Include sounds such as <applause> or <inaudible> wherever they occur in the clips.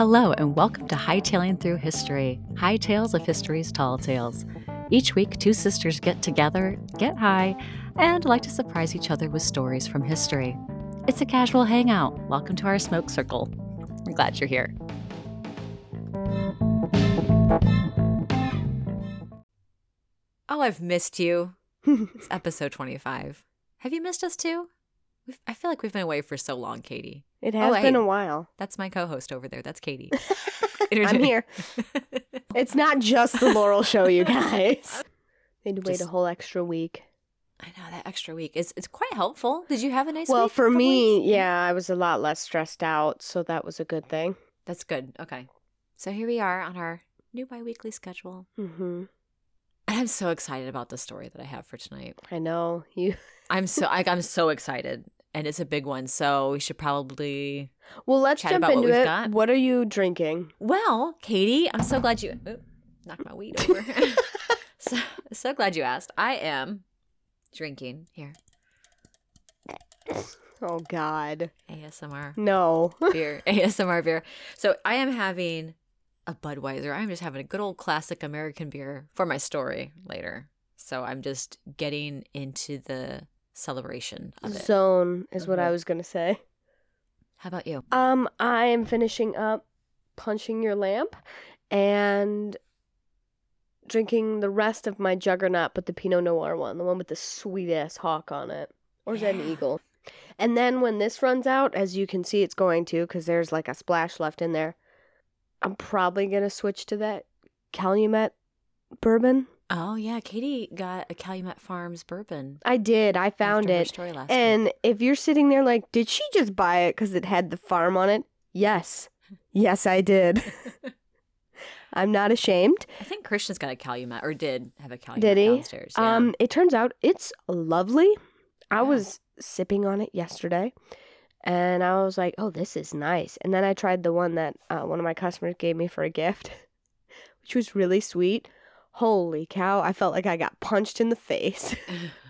Hello, and welcome to Hightailing Through History High Tales of History's Tall Tales. Each week, two sisters get together, get high, and like to surprise each other with stories from history. It's a casual hangout. Welcome to our smoke circle. I'm glad you're here. Oh, I've missed you. <laughs> it's episode 25. Have you missed us too? We've, I feel like we've been away for so long, Katie. It has Oh, been hey. a while. That's my co host over there. That's Katie. <laughs> I'm here. <laughs> It's not just the Laurel show, you guys. <laughs> They had to wait Just- a whole extra week. I know that extra week is it's quite helpful. Did you have a nice week. well, for me, weeks? yeah, I was a lot less stressed out, so that was a good thing. That's good. Okay. So here we are on our new bi-weekly schedule. hmm And I'm so excited about the story that I have for tonight. I know you. I'm so I, I'm so excited, and it's a big one. So we should probably. Well, let's Chat jump about what into we've it. got. What are you drinking? Well, Katie, I'm so glad you Oop, knocked my weed over. <laughs> so so glad you asked. I am drinking here Oh God, ASMR no. <laughs> beer, ASMR beer. So I am having a Budweiser. I'm just having a good old classic American beer for my story later. So I'm just getting into the celebration of it. Zone is what I was gonna say. How about you? Um, I am finishing up punching your lamp and drinking the rest of my juggernaut, but the Pinot Noir one, the one with the sweet ass hawk on it. Or is that an eagle? And then when this runs out, as you can see, it's going to, because there's like a splash left in there. I'm probably gonna switch to that Calumet bourbon. Oh yeah, Katie got a Calumet Farms bourbon. I did. I found it. story last And week. if you're sitting there like, did she just buy it because it had the farm on it? Yes. Yes, I did. <laughs> I'm not ashamed. I think Christian's got a Calumet or did have a Calumet Did he? downstairs. yeah. Um, it turns out it's lovely. I Yeah. was sipping on it yesterday, and I was like, "Oh, this is nice." And then I tried the one that uh, one of my customers gave me for a gift, <laughs> which was really sweet. Holy cow! I felt like I got punched in the face.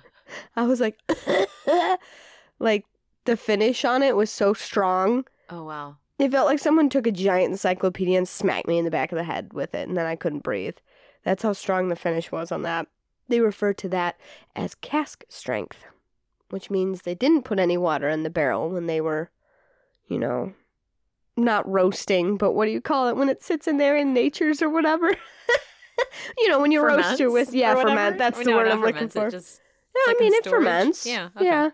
<laughs> I was like, <laughs> like the finish on it was so strong. oh wow. It felt like someone took a giant encyclopedia and smacked me in the back of the head with it, and then I couldn't breathe. That's how strong the finish was on that. They refer to that as cask strength, which means they didn't put any water in the barrel when they were, you know, not roasting, but what do you call it when it sits in there in natures or whatever? <laughs> <laughs> you know, when you roast your Ferments with yeah, ferment. That's Or the no, word I'm looking ferments, it for. just Yeah, it's I mean it storage. ferments. Yeah, okay. Yeah.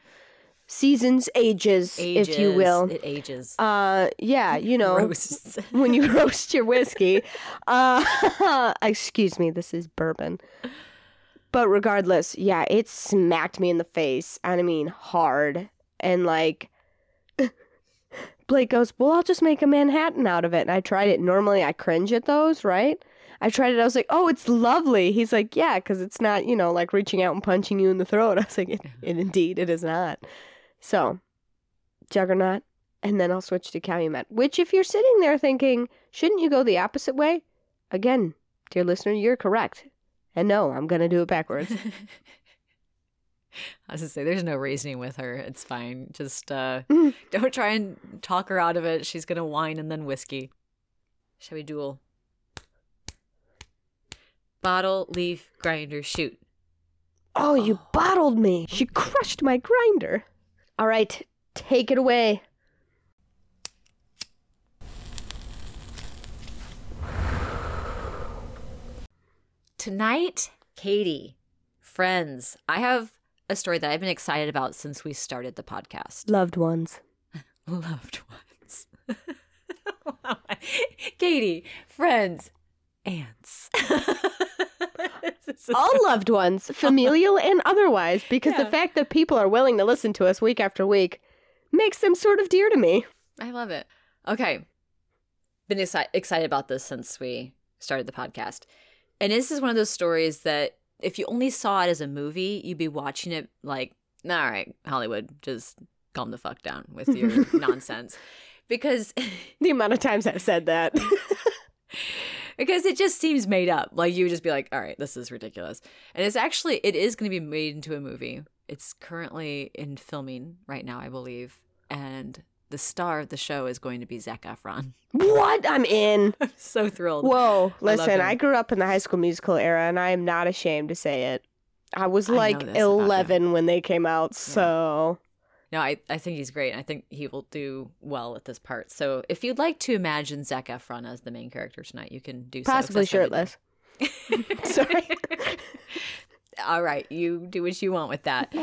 Seasons, ages, if you will. It ages. Uh yeah, <laughs> you know. Roasts. <laughs> when you roast your whiskey. Uh, excuse me, this is bourbon. But regardless, yeah, it smacked me in the face, and I mean hard. And like, Blake goes, Well, I'll just make a Manhattan out of it. And I tried it. Normally, I cringe at those, right? I tried it. I was like, Oh, it's lovely. He's like, Yeah, because it's not, you know, like reaching out and punching you in the throat. <laughs> I was like, it, it, Indeed, it is not. So, Juggernaut, and then I'll switch to Calumet. Which, if you're sitting there thinking, shouldn't you go the opposite way? Again, dear listener, you're correct. And no, I'm going to do it backwards. <laughs> I was gonna say, there's no reasoning with her. It's fine. Just uh, <laughs> Mm. don't try and talk her out of it. She's gonna whine and then whiskey. Shall we duel? Bottle, leaf, grinder, shoot. oh, you oh. bottled me. She crushed my grinder. All right, take it away. Tonight, Katie, friends, I have a story that I've been excited about since we started the podcast. Loved ones. <laughs> Loved ones. <laughs> Katie, friends, ants. <laughs> All loved ones, <laughs> familial and otherwise, because Yeah. the fact that people are willing to listen to us week after week makes them sort of dear to me. I love it. Okay. Been exci- excited about this since we started the podcast. And this is one of those stories that if you only saw it as a movie, you'd be watching it like, all right, Hollywood, just calm the fuck down with your <laughs> nonsense. Because The amount of times I've said that. Because it just seems made up. Like you would just be like, all right, this is ridiculous. And it's actually it is going to be made into a movie. It's currently in filming right now, I believe. And the star of the show is going to be Zac Efron. What? I'm in. <laughs> I'm so thrilled. Whoa. Listen, him. I, grew up in the high school musical era and I am not ashamed to say it. I was like you. 11 when they came out, so No, I, I think he's great. I think he will do well with this part. So if you'd like to imagine Zac Efron as the main character tonight, you can do so. possibly what shirtless. <laughs> <laughs> Sorry. <laughs> All right, you do what you want with that.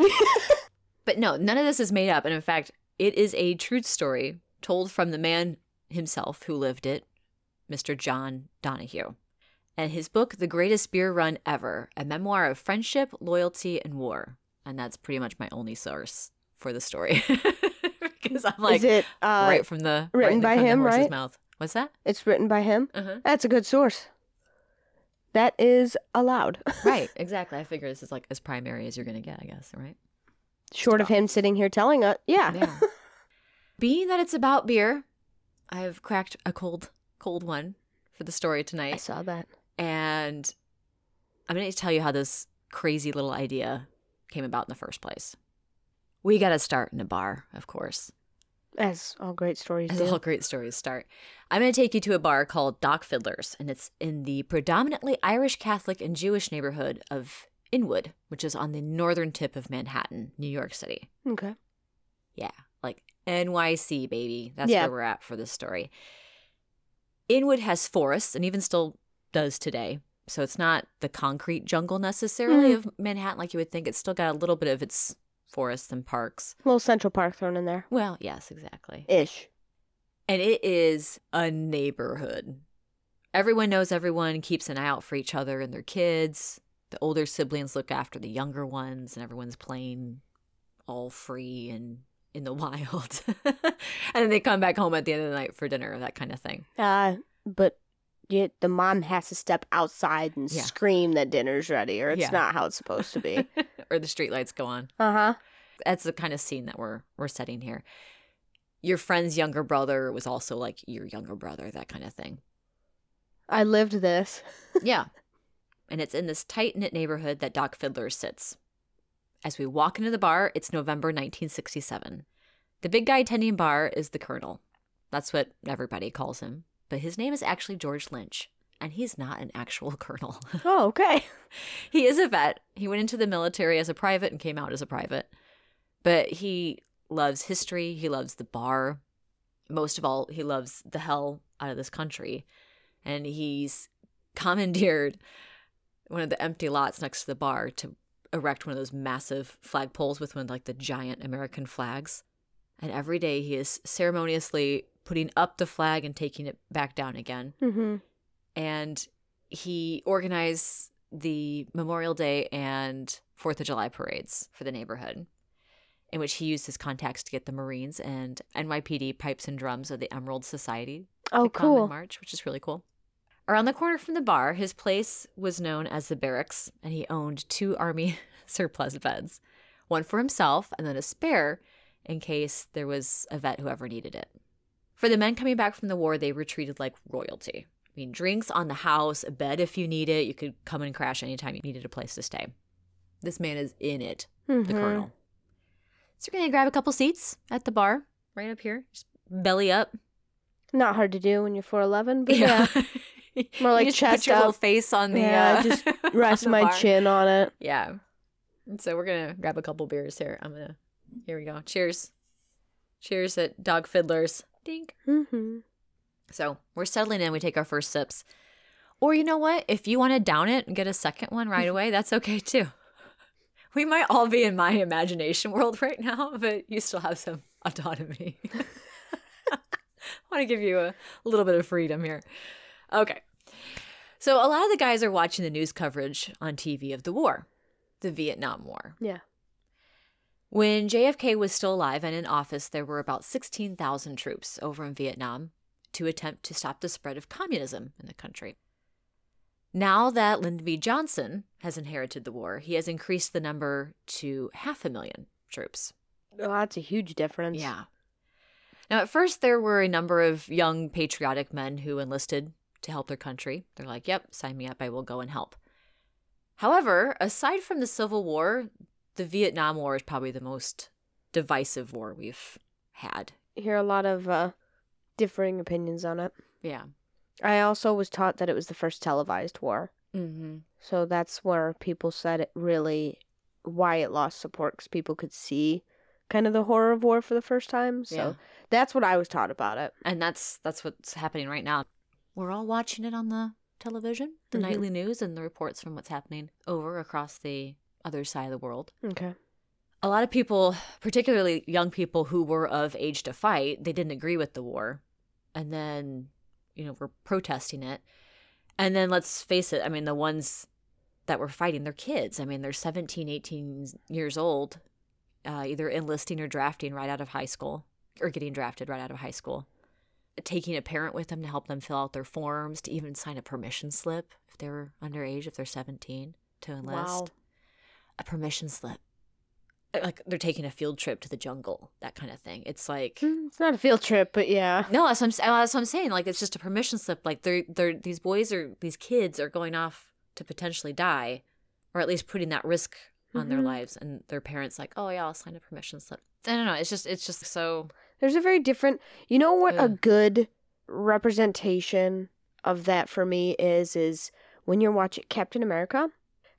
but no, none of this is made up. And in fact, it is a true story told from the man himself who lived it, Mr. John Donahue. And his book, The Greatest Beer Run Ever, a memoir of friendship, loyalty, and war. And that's pretty much my only source for the story. <laughs> because I'm like, Is it uh, right from the written right by him, right? mouth. What's that? It's written by him. Uh-huh. That's a good source. That is allowed. <laughs> right, exactly. I figure this is like as primary as you're going to get, I guess, right? Short of him sitting here telling us. Yeah. Yeah. <laughs> Being that it's about beer, I've cracked a cold, cold one for the story tonight. I saw that. And I'm going to tell you how this crazy little idea came about in the first place. We got to start in a bar, of course. As all great stories As do. all great stories start. I'm going to take you to a bar called Doc Fiddler's, and it's in the predominantly Irish Catholic and Jewish neighborhood of Inwood, which is on the northern tip of Manhattan, New York City. Okay. Yeah, like NYC, baby. That's Yeah. where we're at for this story. Inwood has forests and even still does today. So it's not the concrete jungle necessarily Mhm. of Manhattan like you would think. It's still got a little bit of its forests and parks. A little Central Park thrown in there. Well, yes, exactly. Ish. And it is a neighborhood. Everyone knows everyone, keeps an eye out for each other and their kids. The older siblings look after the younger ones, and everyone's playing all free and in the <laughs> wild. <laughs> and then they come back home at the end of the night for dinner, that kind of thing. Uh, but yet the mom has to step outside and Yeah. scream that dinner's ready, or it's Yeah. not how it's supposed to be. <laughs> or the streetlights go on. uh huh. That's the kind of scene that we're we're setting here. Your friend's younger brother was also like your younger brother, that kind of thing. I lived this. <laughs> yeah. And it's in this tight knit neighborhood that Doc Fiddler sits. As we walk into the bar, it's November 1967. The big guy tending bar is the Colonel. That's what everybody calls him. But his name is actually George Lynch, and he's not an actual <laughs> colonel. Oh, okay. <laughs> he is a vet. He went into the military as a private and came out as a private. But he loves history, he loves the bar. Most of all, he loves the hell out of this country. And he's commandeered one of the empty lots next to the bar to erect one of those massive flagpoles with one of like the giant American flags. And every day he is ceremoniously putting up the flag and taking it back down again Mm-hmm. and he organized the Memorial Day and Fourth of July parades for the neighborhood, in which he used his contacts to get the Marines and NYPD pipes and drums of the Emerald Society Oh, to come in cool. March, which is really cool. Around the corner from the bar, his place was known as the barracks, and he owned two Army <laughs> surplus beds one for himself and then a spare in case there was a vet who ever needed it. For the men coming back from the war, they were treated like royalty. I mean, drinks on the house, a bed if you need it. You could come and crash anytime you needed a place to stay. This man is in it, the Mhm. colonel. So we're going to grab a couple seats at the bar right up here. Just belly up. Not hard to do when you're 4'11, but yeah. <laughs> More You like just chest put your little face on the Yeah, uh, just <laughs> Rest the my bar. chin on it. Yeah. And so we're gonna grab a couple beers here. I'm gonna here we go. Cheers. Cheers at Doc Fiddlers. Dink. Mm-hmm. So we're settling in, we take our first sips. Or you know what? If you want to down it and get a second one right away, that's okay too. <laughs> We might all be in my imagination world right now, <laughs> but you still have some autonomy. I want to give you a little bit of freedom here. Okay. So a lot of the guys are watching the news coverage on TV of the war, the Vietnam War. Yeah. When JFK was still alive and in office, there were about 16,000 troops over in Vietnam to attempt to stop the spread of communism in the country. Now that Lyndon B. Johnson has inherited the war, he has increased the number to half a million troops. Oh, that's a huge difference. Yeah. Now, at first, there were a number of young patriotic men who enlisted to help their country. They're like, yep, sign me up, I will go and help. However, aside from the Civil War, the Vietnam War is probably the most divisive war we've had hear a lot of uh, differing opinions on it. Yeah. I also was taught that it was the first televised war. Mm-hmm. So that's where people said it really, why it lost support, because people could see kind of the horror of war for the first time. So Yeah. that's what I was taught about it. And that's that's what's happening right now. We're all watching it on the television, the Mhm. nightly news, and the reports from what's happening over across the other side of the world. Okay. A lot of people, particularly young people who were of age to fight, they didn't agree with the war, and then you know were protesting it. And then let's face it, I mean the ones that were fighting, they're kids. I mean they're 17, 18 years old, uh, either enlisting or drafting right out of high school, or getting drafted right out of high school. Taking a parent with them to help them fill out their forms, to even sign a permission slip if they're underage, if they're 17, to enlist. Wow. A permission slip. Uh, Like they're taking a field trip to the jungle, that kind of thing. It's like Mm, It's not a field trip, but yeah. no, that's what I'm, that's what I'm saying. Like it's just a permission slip. Like they're they're these boys are these kids are going off to potentially die, or at least putting that risk on their Mhm. lives, and their parents like, oh yeah, I'll sign a permission slip. I don't know. It's just it's just so There's a very different. You know what a good representation of that for me is is when you're watching Captain America,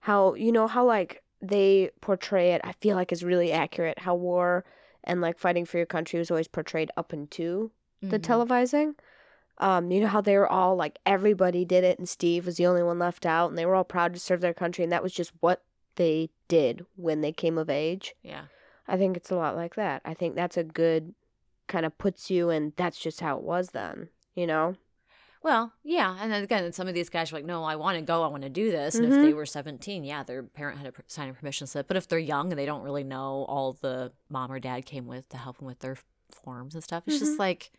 how you know how like they portray it. I feel like is really accurate. How war and like fighting for your country was always portrayed up into the Mhm. televising. Um, you know how they were all like everybody did it, and Steve was the only one left out, and they were all proud to serve their country, and that was just what they did when they came of age. yeah. I think it's a lot like that. I think that's a good kind of puts you in that's just how it was then, you know? Well, yeah, and then again, some of these guys are like, "No, I want to go. I want to do this." And Mhm. if they were seventeen, yeah, their parent had to sign a permission slip. But if they're young and they don't really know all the mom or dad came with to help them with their forms and stuff, it's just Mhm. like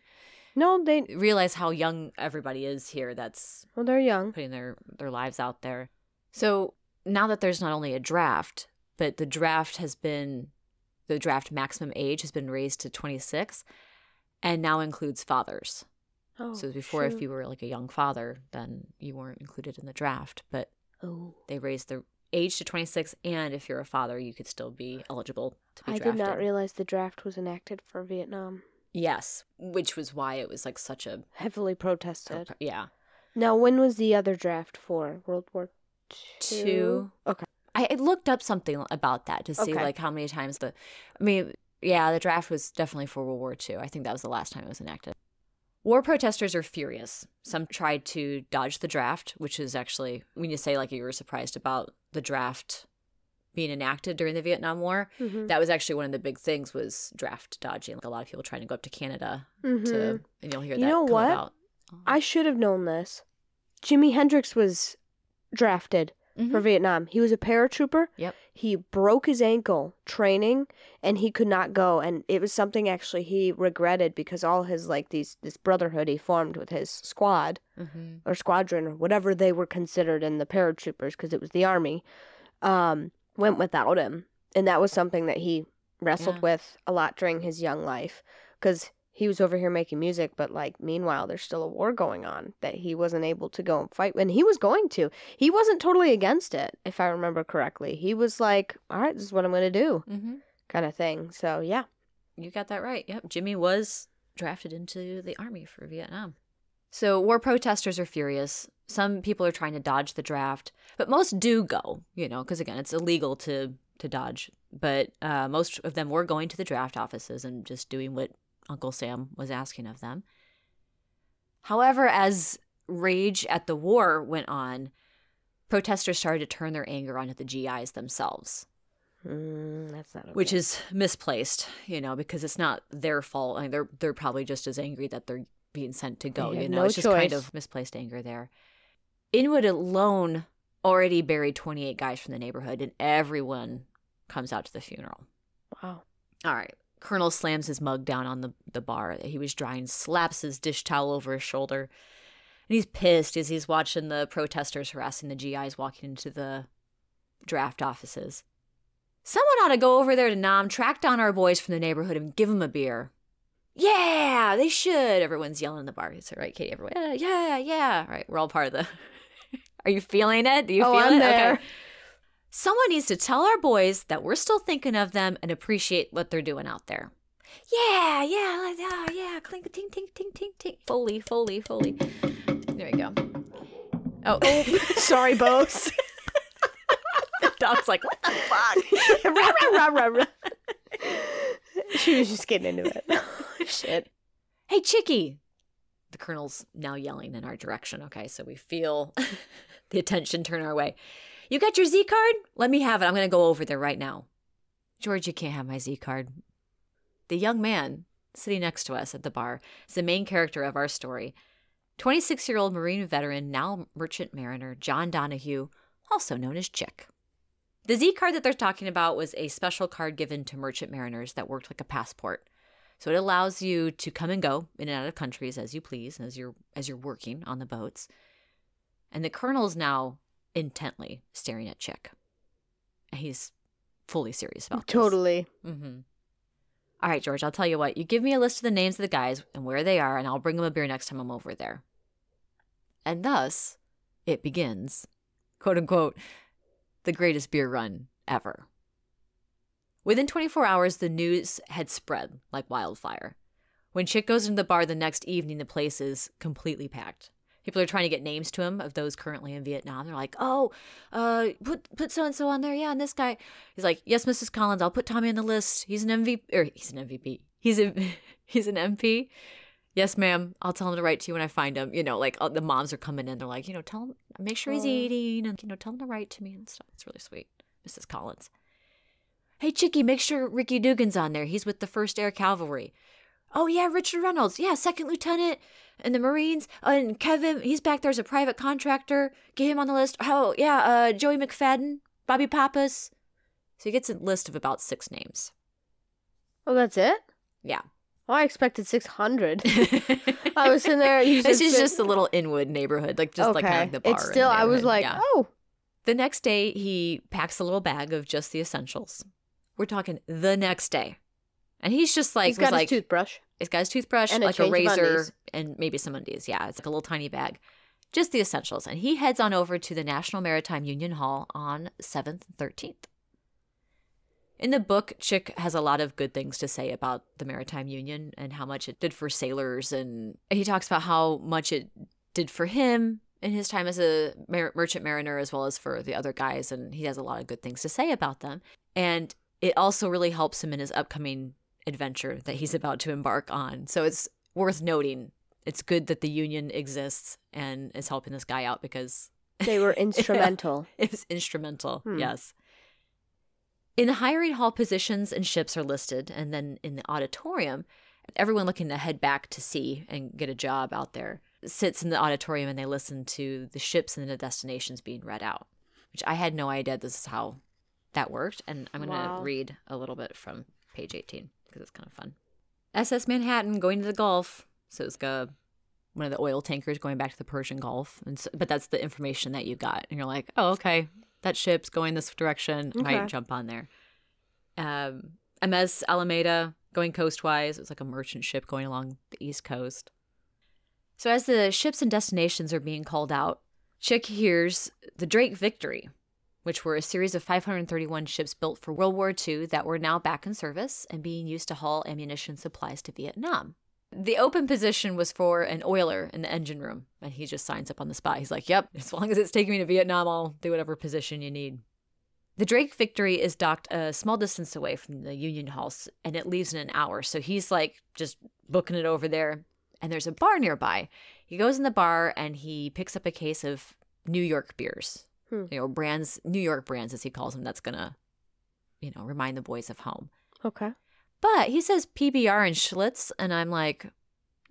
No, they realize how young everybody is here. That's well they're young. putting their their lives out there. So now that there's not only a draft, but the draft has been the draft maximum age has been raised to 26 and now includes fathers. Oh, so before if you were like a young father, then you weren't included in the draft, but Oh. they raised the age to 26 and if you're a father, you could still be eligible to be I drafted. did not realize the draft was enacted for Vietnam. yes, which was why it was like such a Heavily protested. yeah. Now when was the other draft for? World War Two? Two. Okay. I I looked up something about that to see Okay. like how many times the. I mean, yeah, the draft was definitely for World War II. I think that was the last time it was enacted. War protesters are furious. Some tried to dodge the draft, which is actually when you say like you were surprised about the draft being enacted during the Vietnam War. Mhm. That was actually one of the big things was draft dodging. Like a lot of people trying to go up to Canada to, Mhm. and you'll hear You that know come what? about. I should have known this. Jimi Hendrix was drafted for Mhm. Vietnam. He was a paratrooper. Yep. He broke his ankle training and he could not go and it was something actually he regretted because all his like these this brotherhood he formed with his squad Mhm. or squadron or whatever they were considered in the paratroopers because it was the army um went without him and that was something that he wrestled Yeah. with a lot during his young life cuz he was over here making music but like meanwhile there's still a war going on that he wasn't able to go and fight and he was going to he wasn't totally against it if i remember correctly he was like all right this is what i'm going to do Mhm. kind of thing so yeah You got that right. Yep. Jimi was drafted into the army for Vietnam. So war protesters are furious. Some people are trying to dodge the draft, but most do go, you know, because again, it's illegal to to dodge. But uh, most of them were going to the draft offices and just doing what Uncle Sam was asking of them. However, as rage at the war went on, protesters started to turn their anger onto the GIs themselves mm, that's not okay. which is misplaced, you know, because it's not their fault. I mean, they're they're probably just as angry that they're being sent to go. You know, no it's just kind of misplaced anger there. Inwood alone already buried 28 guys from the neighborhood, and everyone comes out to the funeral. wow All right. Colonel slams his mug down on the, the bar that he was drying, slaps his dish towel over his shoulder. And he's pissed as he's watching the protesters harassing the GIs walking into the draft offices. Someone ought to go over there to Nam, track down our boys from the neighborhood, and give them a beer. Yeah, they should. Everyone's yelling in the bar. It's all right, Katie. Everyone, yeah, yeah, yeah. All right, we're all part of the. <laughs> Are you feeling it? Do you Oh, feel I'm it? there. Someone needs to tell our boys that we're still thinking of them and appreciate what they're doing out there. Yeah, yeah, like, ah, yeah. Clink, ting, ting, ting, ting, ting. Foley, Foley, Foley. There you go. Oh, <laughs> Sorry, Bose. <laughs> the dog's like, what the fuck? <laughs> rah, rah, rah, rah, rah. She was just getting into it. Shit. Hey, Chicky. The colonel's now yelling in our direction. Okay, so we feel the attention turn our way. You got your Z card? Let me have it. I'm going to go over there right now. George, you can't have my Z card. The young man sitting next to us at the bar is the main character of our story. 26 year old Marine veteran, now merchant mariner, John Donahue, also known as Chick. The Z card that they're talking about was a special card given to merchant mariners that worked like a passport. So it allows you to come and go in and out of countries as you please as you're as you're working on the boats. And the colonel's now intently staring at Chick. He's fully serious about this. Totally. Mm-hmm. All right, George, I'll tell you what. You give me a list of the names of the guys and where they are, and I'll bring them a beer next time I'm over there. And thus, it begins, quote unquote, the greatest beer run ever. Within 24 hours, the news had spread like wildfire. When Chick goes into the bar the next evening, the place is completely packed. People are trying to get names to him of those currently in Vietnam. They're like, "Oh, uh, put put so and so on there, yeah." And this guy, he's like, "Yes, Mrs. Collins, I'll put Tommy on the list. He's an MVP, or he's an MVP. He's a <laughs> he's an MP. Yes, ma'am. I'll tell him to write to you when I find him. You know, like uh, the moms are coming in. They're like, you know, tell him, make sure he's eating, and you know, tell him to write to me and stuff. It's really sweet, Mrs. Collins. Hey, Chicky, make sure Ricky Dugan's on there. He's with the First Air Cavalry. Oh yeah, Richard Reynolds. Yeah, second lieutenant in the Marines. And Kevin, he's back there as a private contractor. Get him on the list. Oh yeah, uh, Joey McFadden, Bobby Pappas. So he gets a list of about six names. Oh, that's it? Yeah. Oh, I expected 600. <laughs> I was in there. You This is six- just a little Inwood neighborhood, like just like kind of the bar. It's and still, I was like, yeah. oh, The next day, he packs a little bag of just the essentials. We're talking the next day, and he's just like he's was got like his toothbrush. He's got his toothbrush, And a like a change razor, and maybe some undies. Yeah, it's like a little tiny bag. Just the essentials. And he heads on over to the National Maritime Union Hall on 7th and 13th. In the book, Chick has a lot of good things to say about the Maritime Union and how much it did for sailors. And he talks about how much it did for him in his time as a mer- merchant mariner, as well as for the other guys. And he has a lot of good things to say about them. And it also really helps him in his upcoming adventure that he's about to embark on. So it's worth noting. It's good that the union exists and is helping this guy out because <laughs> They were instrumental. <laughs> it was instrumental. Hmm. Yes. In the hiring hall, positions and ships are listed, and then in the auditorium, everyone looking to head back to sea and get a job out there sits in the auditorium and they listen to the ships and the destinations being read out, which I had no idea this is how that worked. And I'm going to Wow. read a little bit from page 18 because it's kind of fun. SS Manhattan going to the Gulf. So it's got one of the oil tankers going back to the Persian Gulf. And so, but that's the information that you got. And you're like, oh, okay, that ship's going this direction. I Okay. might jump on there. Um, MS Alameda going coastwise. It was like a merchant ship going along the East Coast. So as the ships and destinations are being called out, Chick hears the Drake Victory, which were a series of 531 ships built for World War II that were now back in service and being used to haul ammunition supplies to Vietnam. The open position was for an oiler in the engine room, and he just signs up on the spot. He's like, Yep, as long as it's taking me to Vietnam, I'll do whatever position you need. The Drake Victory is docked a small distance away from the Union Halls, and it leaves in an hour. So he's like just booking it over there, and there's a bar nearby. He goes in the bar and he picks up a case of New York beers, Hmm. you know, brands, New York brands, as he calls them. That's gonna, you know, remind the boys of home. Okay. But he says PBR and Schlitz, and I'm like,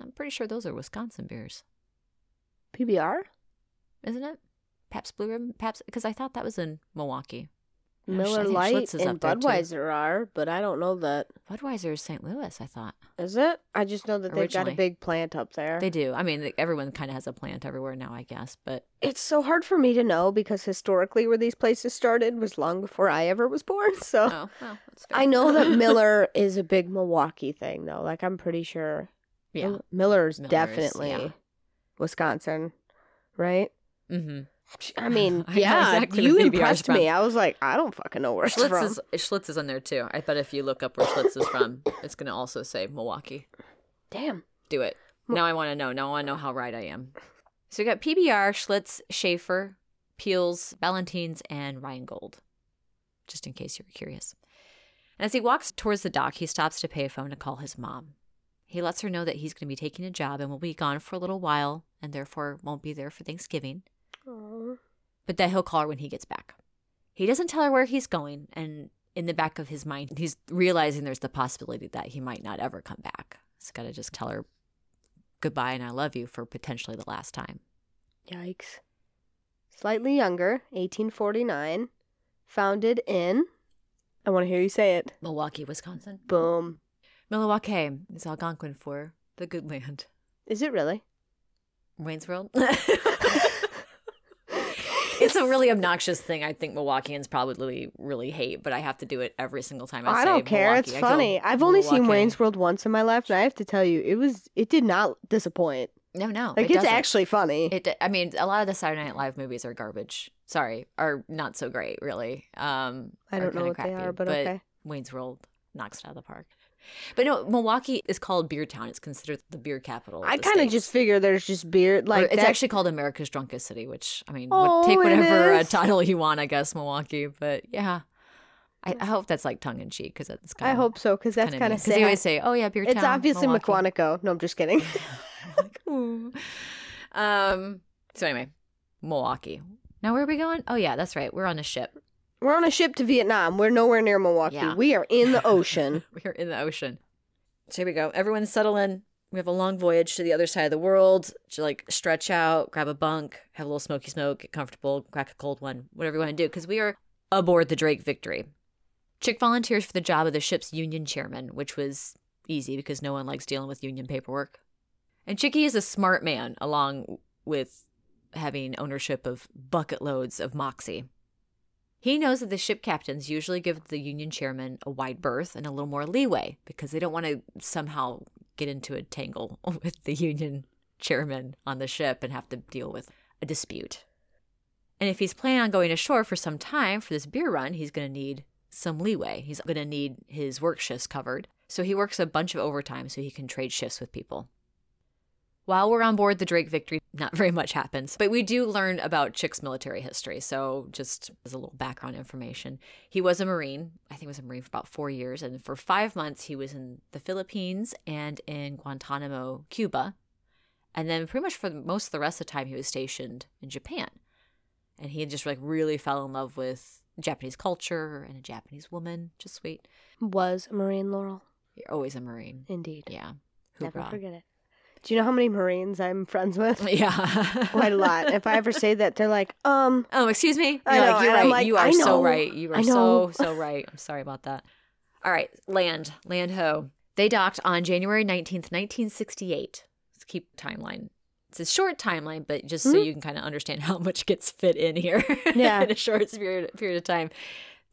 I'm pretty sure those are Wisconsin beers, PBR? isn't it? Pabst Blue Ribbon, Pabst, because I thought that was in Milwaukee. Yeah, Sch- I Miller Lite and. Budweiser are, but I don't know that. Budweiser is St. Louis, I thought. Is it? I just know that they've got Originally. a big plant up there. They do. I mean, everyone kind of has a plant everywhere now, I guess. But It's so hard for me to know because historically where these places started was long before I ever was born. <laughs> So oh, well, that's fair. I know that <laughs> Miller is a big Milwaukee thing though. Like I'm pretty sure yeah. Miller's Miller's, definitely yeah. Wisconsin, right? Mm-hmm. I mean, I <laughs> yeah, exactly you where PBR is impressed me. I was like, I don't fucking know where it's Schlitz from. is, Schlitz is on there too. I bet if you look up where Schlitz is from, it's going to also say Milwaukee. Damn. Do it. Now I want to know. Now I want to know how right I am. So we got PBR, Schlitz, Schaefer, Piels, Ballantines, and Rheingold. Just in case you were curious. And as he walks towards the dock, he stops to pay a phone to call his mom. He lets her know that he's going to be taking a job and will be gone for a little while and therefore won't be there for Thanksgiving. But that he'll call her when he gets back. He doesn't tell her where he's going, and in the back of his mind, he's realizing there's the possibility that he might not ever come back. He's got to just tell her goodbye and I love you for potentially the last time. Yikes. Slightly younger, 1849. Founded in. I want to hear you say it. Milwaukee, Wisconsin. Boom. Milwaukee is Algonquin for the good land. Is it really? Wayne's World. <laughs> it's a really obnoxious thing. I think Milwaukeeans probably really hate, but I have to do it every single time I, I, say don't care. Milwaukee. It's I funny. I've only seen Wayne's World once in my life, and I have to tell you, it was it did not disappoint. No, no, Like it it's doesn't. actually funny. It. I mean, a lot of the Saturday Night Live movies are garbage. Sorry, are not so great, really. Um, I don't know what they crappy, are, but okay. Wayne's World knocks it out of the park. But no, Milwaukee is called Beer Town. It's considered the beer capital. I kind of just figure there's just beer Or like it's that- actually called America's Drunkest City, which I mean, Oh, take whatever uh, title you want, I guess, Milwaukee. But yeah, I, I hope that's like tongue in cheek because that's kind of. I hope so because that's kind of because they always say, "Oh yeah, beer It's town." obviously Milwaukee." McQuantico. No, I'm just kidding. <laughs> Um. So anyway, Milwaukee. Now where are we going? Oh yeah, that's right. We're on a ship. We're on a ship to Vietnam. We're nowhere near Milwaukee. Yeah. We are in the <laughs> ocean. We're in the ocean. So here we go. Everyone settle in. We have a long voyage to the other side of the world. To like stretch out, grab a bunk, have a little smoky smoke, get comfortable, crack a cold one, whatever you want to do, because we are aboard the Drake Victory. Chick volunteers for the job of the ship's union chairman, which was easy because no one likes dealing with union paperwork. And Chicky is a smart man, along with having ownership of bucket loads of moxie. He knows that the ship captains usually give the union chairman a wide berth and a little more leeway because they don't want to somehow get into a tangle <laughs> with the union chairman on the ship and have to deal with a dispute. And if he's planning on going ashore for some time for this beer run, he's going to need some leeway. He's going to need his work shifts covered. So he works a bunch of overtime so he can trade shifts with people. While we're on board the Drake Victory, not very much happens, but we do learn about Chick's military history. So, just as a little background information, he was a Marine. I think he was a Marine for about four years. And for five months, he was in the Philippines and in Guantanamo, Cuba. And then, pretty much for most of the rest of the time, he was stationed in Japan. And he just like really fell in love with Japanese culture and a Japanese woman. Just sweet. Was a Marine Laurel. You're always a Marine. Indeed. Yeah. Never forget it. Do you know how many Marines I'm friends with? <laughs> Yeah. Quite a lot. If I ever say that, they're like, um, Oh, excuse me. You're know, like, you're right. like, you are I so right. You are so <laughs> so right. I'm sorry about that. All right, land, land ho. They docked on January 19th, 1968. Let's keep timeline. It's a short timeline, but just so Mhm. you can kind of understand how much gets fit in here <laughs> Yeah. in a short period, period of time.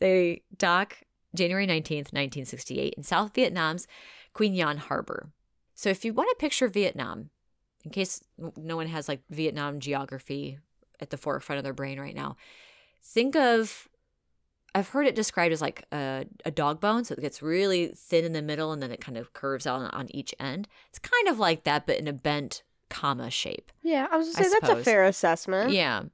They dock January 19th, 1968 in South Vietnam's Qui Nhon Harbor. So if you want to picture Vietnam, in case no one has like Vietnam geography at the forefront of their brain right now, think of I've heard it described as like a, a dog bone. So it gets really thin in the middle and then it kind of curves out on, on each end. It's kind of like that, but in a bent comma shape. yeah, I was gonna say that's a fair assessment. Yeah.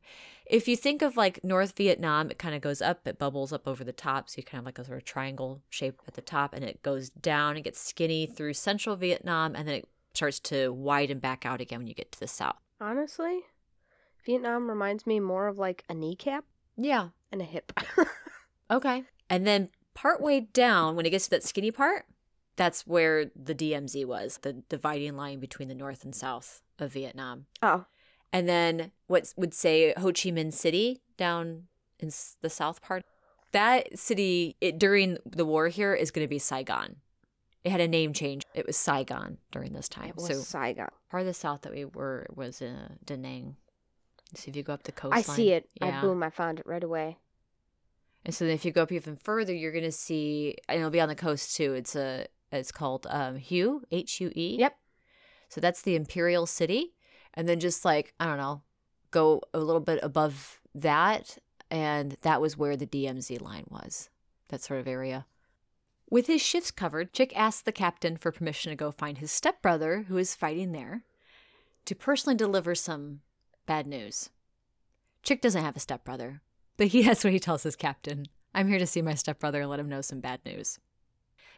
If you think of like North Vietnam, it kind of goes up, it bubbles up over the top. So you kind of like a sort of triangle shape at the top, and it goes down and gets skinny through central Vietnam, and then it starts to widen back out again when you get to the south. Honestly, Vietnam reminds me more of like a kneecap Yeah. and a hip. <laughs> Okay. And then partway down, when it gets to that skinny part, that's where the DMZ was, the dividing line between the north and south of Vietnam. oh, And then what would say Ho Chi Minh City down in the south part. That city it, during the war here is going to be Saigon. It had a name change. It was Saigon during this time. it was So Saigon. part of the south that we were was uh, Da Nang. So if you go up the coastline, I see it. Yeah. I boom. I found it right away. And so then if you go up even further, you're going to see, and it'll be on the coast too. It's a, it's called um, Hue, H U E. Yep. So that's the imperial city, and then just like I don't know, go a little bit above that, and that was where the DMZ line was, that sort of area. With his shifts covered, Chick asks the captain for permission to go find his stepbrother, who is fighting there, to personally deliver some bad news. Chick doesn't have a stepbrother, but he <laughs> has what he tells his captain I'm here to see my stepbrother and let him know some bad news.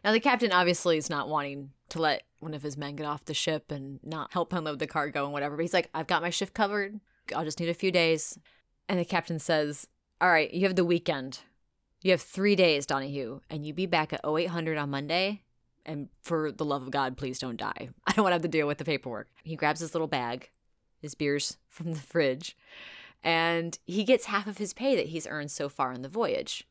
Now, the captain obviously is not wanting to let one of his men get off the ship and not help unload the cargo and whatever. But he's like, I've got my shift covered. I'll just need a few days. And the captain says, All right, you have the weekend. You have three days, Donahue, and you be back at 0800 on Monday. And for the love of God, please don't die. <laughs> I don't want to have to deal with the paperwork. He grabs his little bag, his beers <laughs> from the fridge, and he gets half of his pay that he's earned so far on the voyage.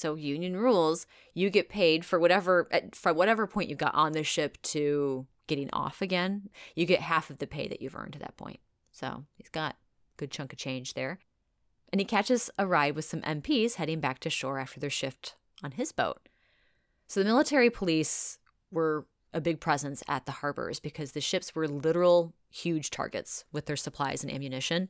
So union rules, you get paid for whatever at for whatever point you got on the ship to getting off again. You get half of the pay that you've earned to that point. So he's got a good chunk of change there. And he catches a ride with some MPs heading back to shore after their shift on his boat. So the military police were a big presence at the harbors because the ships were literal huge targets with their supplies and ammunition.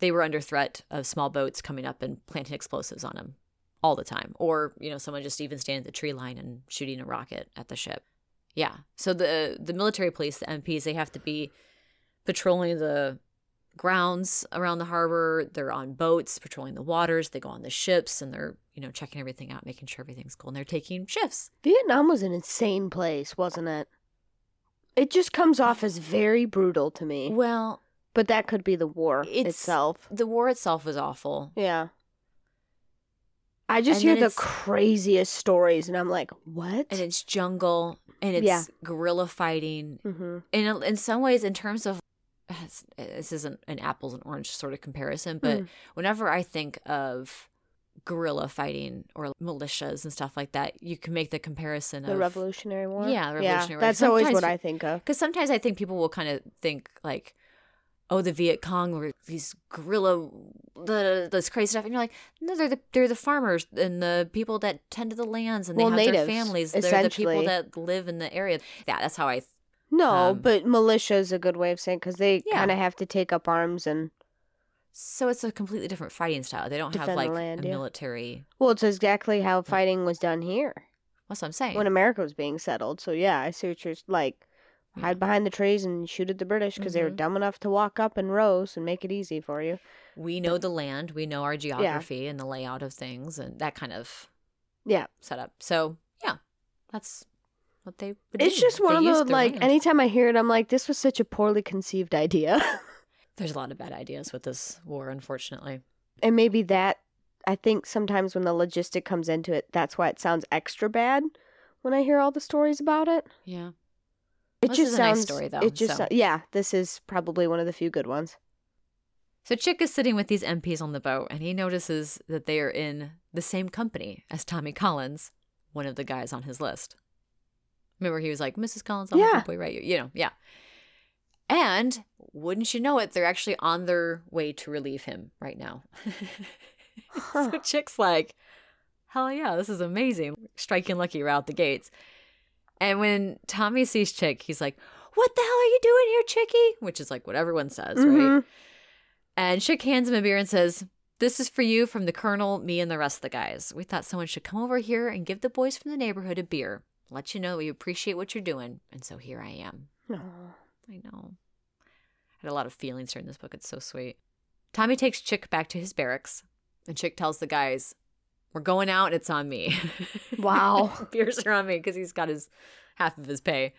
They were under threat of small boats coming up and planting explosives on them all the time or you know someone just even standing at the tree line and shooting a rocket at the ship yeah so the the military police the mps they have to be patrolling the grounds around the harbor they're on boats patrolling the waters they go on the ships and they're you know checking everything out making sure everything's cool and they're taking shifts Vietnam was an insane place, wasn't it? It just comes off as very brutal to me. well But that could be the war It's- itself. the war itself was awful Yeah. I just And hear the craziest stories, and I'm like, what? and it's jungle and it's Yeah. guerrilla fighting hmm in in some ways in terms of this isn't an apples and orange sort of comparison but Mm. whenever i think of guerrilla fighting or militias and stuff like that you can make the comparison The of the Revolutionary War. Yeah, the Revolutionary War. That's always what I think of. because sometimes i think people will kind of think like oh the viet cong were these guerrilla the this crazy stuff and you're like no they're the they're the farmers and the people that tend to the lands and they Well, have their families they're the people that live in the area yeah that's how i No, Um, but militia is a good way of saying because they Yeah. kind of have to take up arms and So it's a completely different fighting style. They don't have like land, a yeah. military. well, it's exactly how fighting was done here That's what I'm saying. when America was being settled. So yeah, I see what you're like. Yeah. Hide mm. behind the trees and shoot at the British because they were mm-hmm. dumb enough to walk up in rows and make it easy for you. we know the land, we know our geography and the layout of things, and that kind of Yeah, setup. So yeah, that's what they. It's do. just one They of those like land. anytime I hear it, I'm like, this was such a poorly conceived idea. <laughs> There's a lot of bad ideas with this war, unfortunately. and maybe that I think sometimes when the logistic comes into it, that's why it sounds extra bad when I hear all the stories about it. Yeah. It This just is a nice story, though, It just so. yeah, this is probably one of the few good ones. So Chick is sitting with these MPs on the boat, and he notices that they are in the same company as Tommy Collins, one of the guys on his list. Remember, he was like, "Mrs. Collins, I'll Yeah. you right." You know, yeah. And wouldn't you know it, they're actually on their way to relieve him right now. <laughs> Huh. so Chick's like, "Hell yeah, this is amazing!" Striking lucky right out the gates. And when Tommy sees Chick, he's like, "What the hell are you doing here, Chicky?" Which is like what everyone says, right? Mhm. And Chick hands him a beer and says, This is for you from the Colonel, me, and the rest of the guys. We thought someone should come over here and give the boys from the neighborhood a beer. Let you know we appreciate what you're doing. And so here I am. Aw. I know. I had a lot of feelings during this book. It's so sweet. Tommy takes Chick back to his barracks, and Chick tells the guys, We're going out and it's on me. <laughs> Wow. Beers are on me because he's got his half of his pay.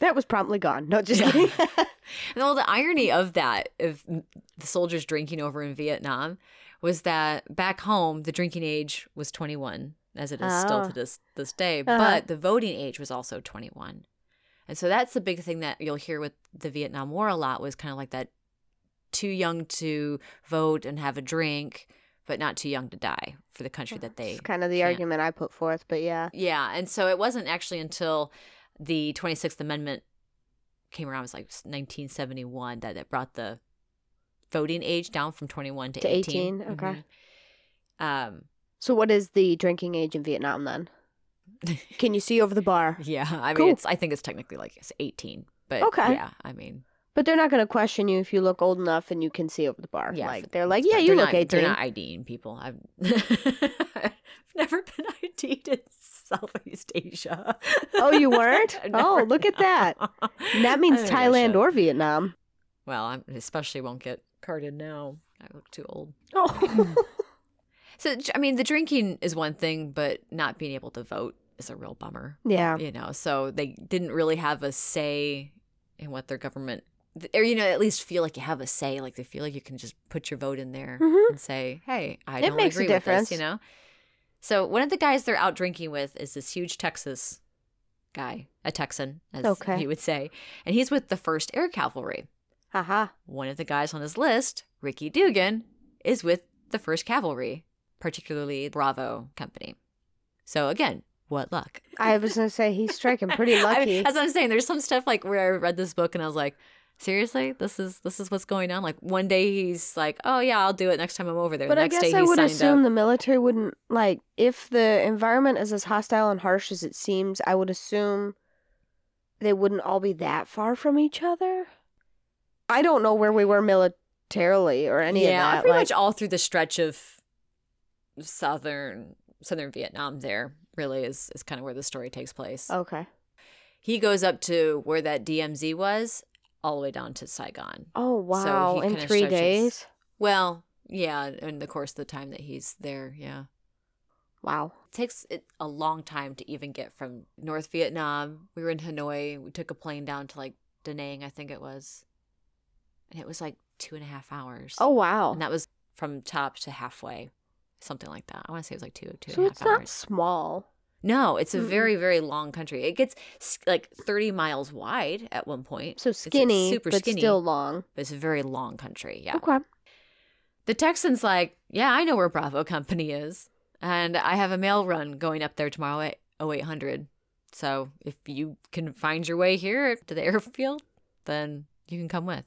That was promptly gone. No, just Yeah. kidding. <laughs> And all the irony of that, of the soldiers drinking over in Vietnam, was that back home the drinking age was 21, as it is still Oh. to this this day. Uh-huh. But the voting age was also 21, and so that's the big thing that you'll hear with the Vietnam War a lot was kind of like that, too young to vote and have a drink, but not too young to die for the country that they It's kind of the can't. argument I put forth, but yeah. yeah, and so it wasn't actually until the 26th Amendment came around, it was like 1971, that it brought the voting age down from 21 to, To 18. 18, okay. Mhm. Um, So what is the drinking age in Vietnam then? <laughs> Can you see over the bar? yeah, I mean, Cool. it's I think it's technically like it's 18, but Okay. yeah, I mean, But they're not going to question you if you look old enough and you can see over the bar. Yeah, like they're like, yeah, you look not, 18. They're not IDing people. I've, <laughs> I've never been <laughs> ID'd in Southeast Asia. Oh, you weren't? <laughs> Oh, look at that. And that means I think I Thailand or Vietnam. Well, I especially won't get carded now. I look too old. Oh. So, I mean, the drinking is one thing, but not being able to vote is a real bummer. yeah. You know, so they didn't really have a say in what their government, or, you know, at least feel like you have a say. Like they feel like you can just put your vote in there Mhm. and say, hey, I It don't makes a agree with this, you know? So one of the guys they're out drinking with is this huge Texas guy, a Texan, as Okay. he would say. And he's with the 1st Air Cavalry. Haha. One of the guys on his list, Ricky Duggan, is with the 1st Cavalry, particularly Bravo Company. So again, what luck. I was going to say he's striking pretty <laughs> I- lucky. as I'm saying, there's some stuff like where I read this book and I was like, seriously, this is this is what's going on. Like one day he's like, oh yeah, I'll do it next time I'm over there. but the I guess day I would assume up. the military wouldn't, like, if the environment is as hostile and harsh as it seems, I would assume they wouldn't all be that far from each other. I don't know where we were militarily or any yeah, of that. pretty like, much all through the stretch of southern southern Vietnam. There really is is kind of where the story takes place. Okay. He goes up to where that DMZ was, all the way down to Saigon. Oh, wow. he In three stretches- days? Well, yeah, in the course of the time that he's there, yeah. Wow. It takes a long time to even get from North Vietnam. We were in Hanoi. We took a plane down to like Da Nang, I think it was. And it was like two and a half hours. Oh, wow. And that was from top to halfway, something like that. I want to say it was like two, two So and a it's half not hours. small. No, it's a Mm-mm. very, very long country. It gets like 30 miles wide at one point. So It's skinny, super but skinny, still long. but it's a very long country. Yeah. Okay. The Texans like, yeah, I know where Bravo Company is, and I have a mail run going up there tomorrow at 0800. So if you can find your way here to the <laughs> airfield, then you can come with.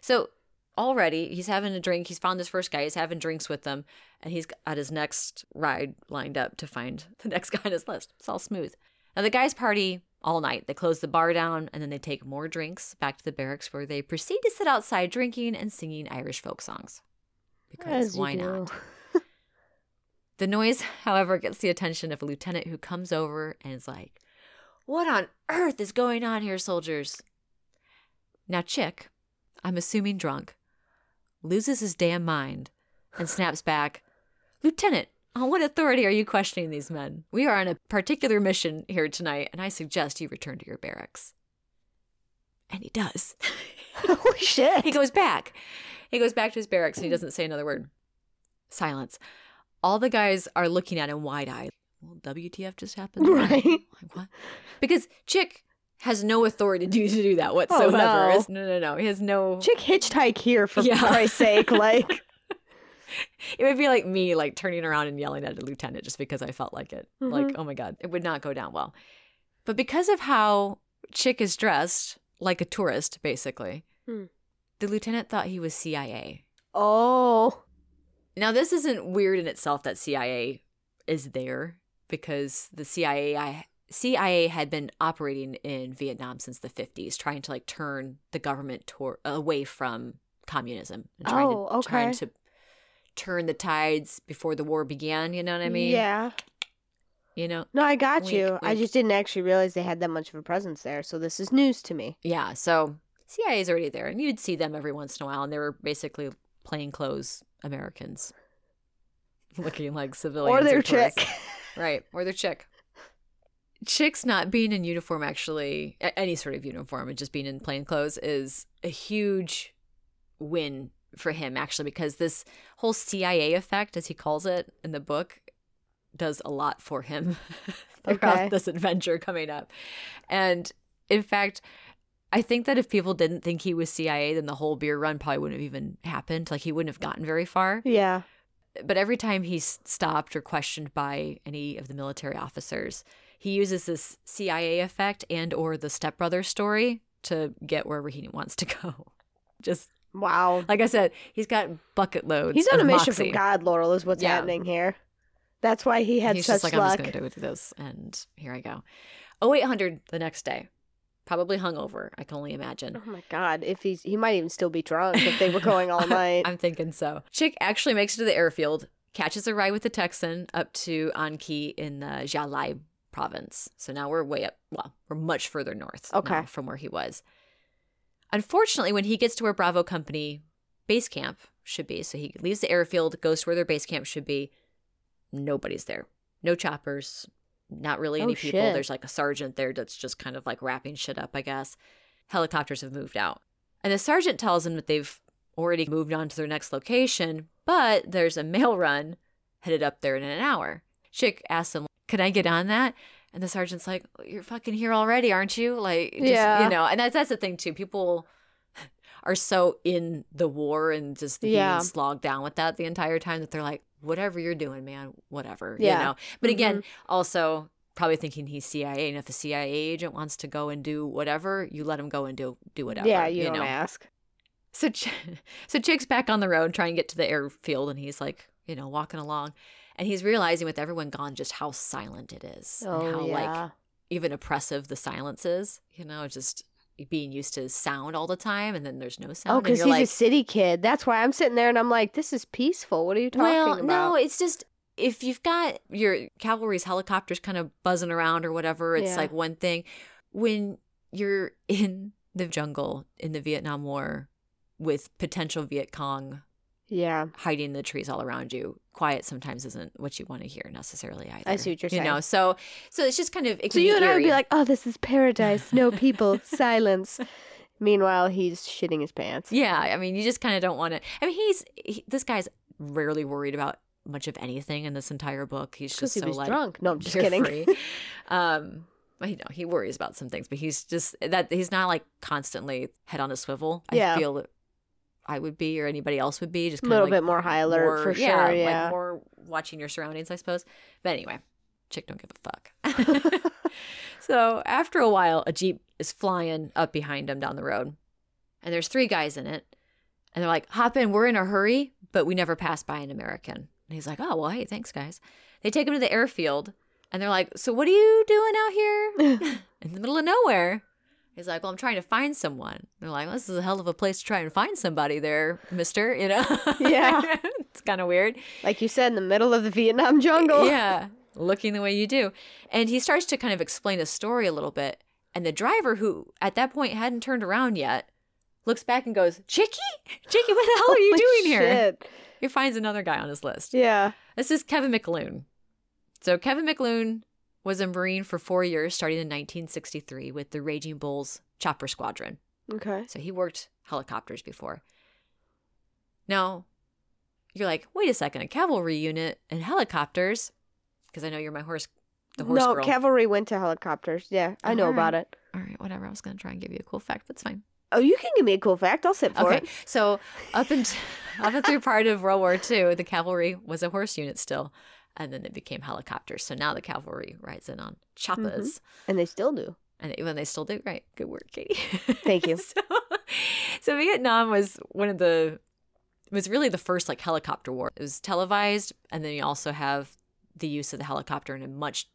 So already he's having a drink. He's found this first guy. He's having drinks with them, and he's got his next ride lined up to find <laughs> the next guy on his list. It's all smooth. Now the guys party all night. They close the bar down, and then they take more drinks back to the barracks, where they proceed to sit outside drinking and singing Irish folk songs. Because why do. not? <laughs> The noise, however, gets the attention of a lieutenant who comes over and is like, What on earth is going on here, soldiers? Now, Chick, I'm assuming drunk, loses his damn mind and snaps back, Lieutenant, on what authority are you questioning these men? We are on a particular mission here tonight, and I suggest you return to your barracks. And he does. <laughs> Holy shit. he goes back. He goes back to his barracks and he doesn't say another word. Silence. All the guys are looking at him wide eyed. Well, WTF just happened? <laughs> Right. Like, what? Because Chick has no authority to <laughs> do, to do that oh, whatsoever. Oh, no. No, no, no. He has no. Chick hitchhike here, for Yeah. Christ's sake. Like, <laughs> It would be like me, like turning around and yelling at a lieutenant just because I felt like it. Like, Mhm. oh my God, it would not go down well. But because of how Chick is dressed, like a tourist, basically, Hmm. the lieutenant thought he was CIA. oh. Now, this isn't weird in itself that CIA is there because the CIA, I, CIA had been operating in Vietnam since the 50s, trying to like turn the government tor- away from communism and trying, Oh, to, trying okay. to turn the tides before the war began. You know what I mean? Yeah. You know? No, I got Wink, you. I just didn't actually realize they had that much of a presence there. So this is news to me. Yeah. So CIA is already there, and you'd see them every once in a while, and they were basically plainclothes Americans <laughs> looking like civilians or their tourists. chick. <laughs> Right. Or their chick. Chick's not being in uniform, actually, any sort of uniform, and just being in plain clothes is a huge win for him, actually, because this whole CIA effect, as he calls it in the book, does a lot for him <laughs> throughout Okay. this adventure coming up. And in fact, I think that if people didn't think he was CIA, then the whole beer run probably wouldn't have even happened. Like, he wouldn't have gotten very far yeah. but every time he's stopped or questioned by any of the military officers he uses this cia effect and or the stepbrother story to get wherever he wants to go <laughs> just Wow. like i said he's got bucket loads He's on of a mission from God, Laurel, is what's Yeah. happening here. That's why he had he's such just like i'm just gonna do this and here i go 0800 the next day probably hungover. I can only imagine. Oh my god! If he's he might even still be drunk if they were going all <laughs> night. I'm thinking so. Chick actually makes it to the airfield, catches a ride with the Texan up to An Khe in uh, the Gia Lai province. So now we're way up. Well, we're much further north Okay. from where he was. Unfortunately, when he gets to where Bravo Company base camp should be, so he leaves the airfield, goes to where their base camp should be. Nobody's there. No choppers. Not really Oh, any people. shit. There's like a sergeant there that's just kind of like wrapping shit up, I guess. Helicopters have moved out. And the sergeant tells him that they've already moved on to their next location, but there's a <laughs> mail run headed up there in an hour. Chick asks him, Can I get on that? And the sergeant's like, You're fucking here already, aren't you? Like, just, Yeah. you know, and that's, that's the thing too. People <laughs> are so in the war and just being Yeah. slogged down with that the entire time that they're like, Whatever you're doing, man, whatever. Yeah. You know? But again, Mhm. also probably thinking he's CIA. And if a CIA agent wants to go and do whatever, you let him go and do do whatever. yeah, you, don't know? ask. So, Ch- <laughs> so Chick's back on the road trying to get to the airfield, and he's like, you know, walking along, and he's realizing with everyone gone just how silent it is, Oh and how yeah. like even oppressive the silence is. You know, just being used to sound all the time, and then there's no sound. oh, because he's like, a city kid. That's why I'm sitting there and I'm like, this is peaceful. What are you talking about? well, about? no, it's just if you've got your cavalry's helicopters kind of buzzing around or whatever, it's Yeah. like one thing. When you're <laughs> in the jungle in the Vietnam War with potential Viet Cong Yeah. hiding in the trees all around you. Quiet sometimes isn't what you want to hear necessarily either. I see what you're You know, so so it's just kind of So you and I would be like, oh, this is paradise. No <laughs> people. silence. Meanwhile, he's shitting his pants. yeah. I mean, you just kind of don't want to. I mean, he's he, this guy's rarely worried about much of anything in this entire book. He's just he so like drunk. No, I'm just kidding. <laughs> um, you know, he worries about some things, but he's just that he's not like constantly head on a swivel. Yeah. I feel I would be or anybody else would be just A little like bit more high alert more- for sure. Yeah. like more watching your surroundings, I suppose. But anyway, chick don't give a fuck. <laughs> <laughs> so after a while, a jeep is flying up behind him down the road, and there's three guys in it, and they're like, "Hop in, we're in a hurry, but we never pass by an American." And he's like, "Oh well, hey, thanks, guys." They take him to the airfield, and they're like, "So what are you doing out here <laughs> in the middle of nowhere?" He's like, Well, I'm trying to find someone. They're like, This is a hell of a place to try and find somebody there, mister. You know? <laughs> Yeah. it's kind of weird. like you said, in the middle of the Vietnam jungle. Yeah. Looking the way you do. And he starts to kind of explain his story a little bit. And the driver, who at that point hadn't turned around yet, looks back and goes, Chicky? Chicky, what the hell are you doing here? He finds another guy on his list. Yeah. This is Kevin McLoone. So Kevin McLoone was a Marine for four years, starting in 1963 with the Raging Bulls Chopper Squadron. Okay. So he worked helicopters before. Now, you're like, wait a second, a cavalry unit and helicopters? Because I know you're my horse, the horse no, girl. cavalry went to helicopters. Yeah, I know All about it. All right, whatever. I was going to try and give you a cool fact. That's fine. Oh, you can give me a cool fact. I'll sit for Okay, it. so up and <laughs> up and through part of World War II, the cavalry was a horse unit still, and then it became helicopters. So now the cavalry rides in on choppers, mm-hmm. And they still do. and even they still do. Right, good work, Katie. <laughs> Thank you. so, so Vietnam was one of the it was really the first like helicopter war. It was televised, and then you also have the use of the helicopter in a much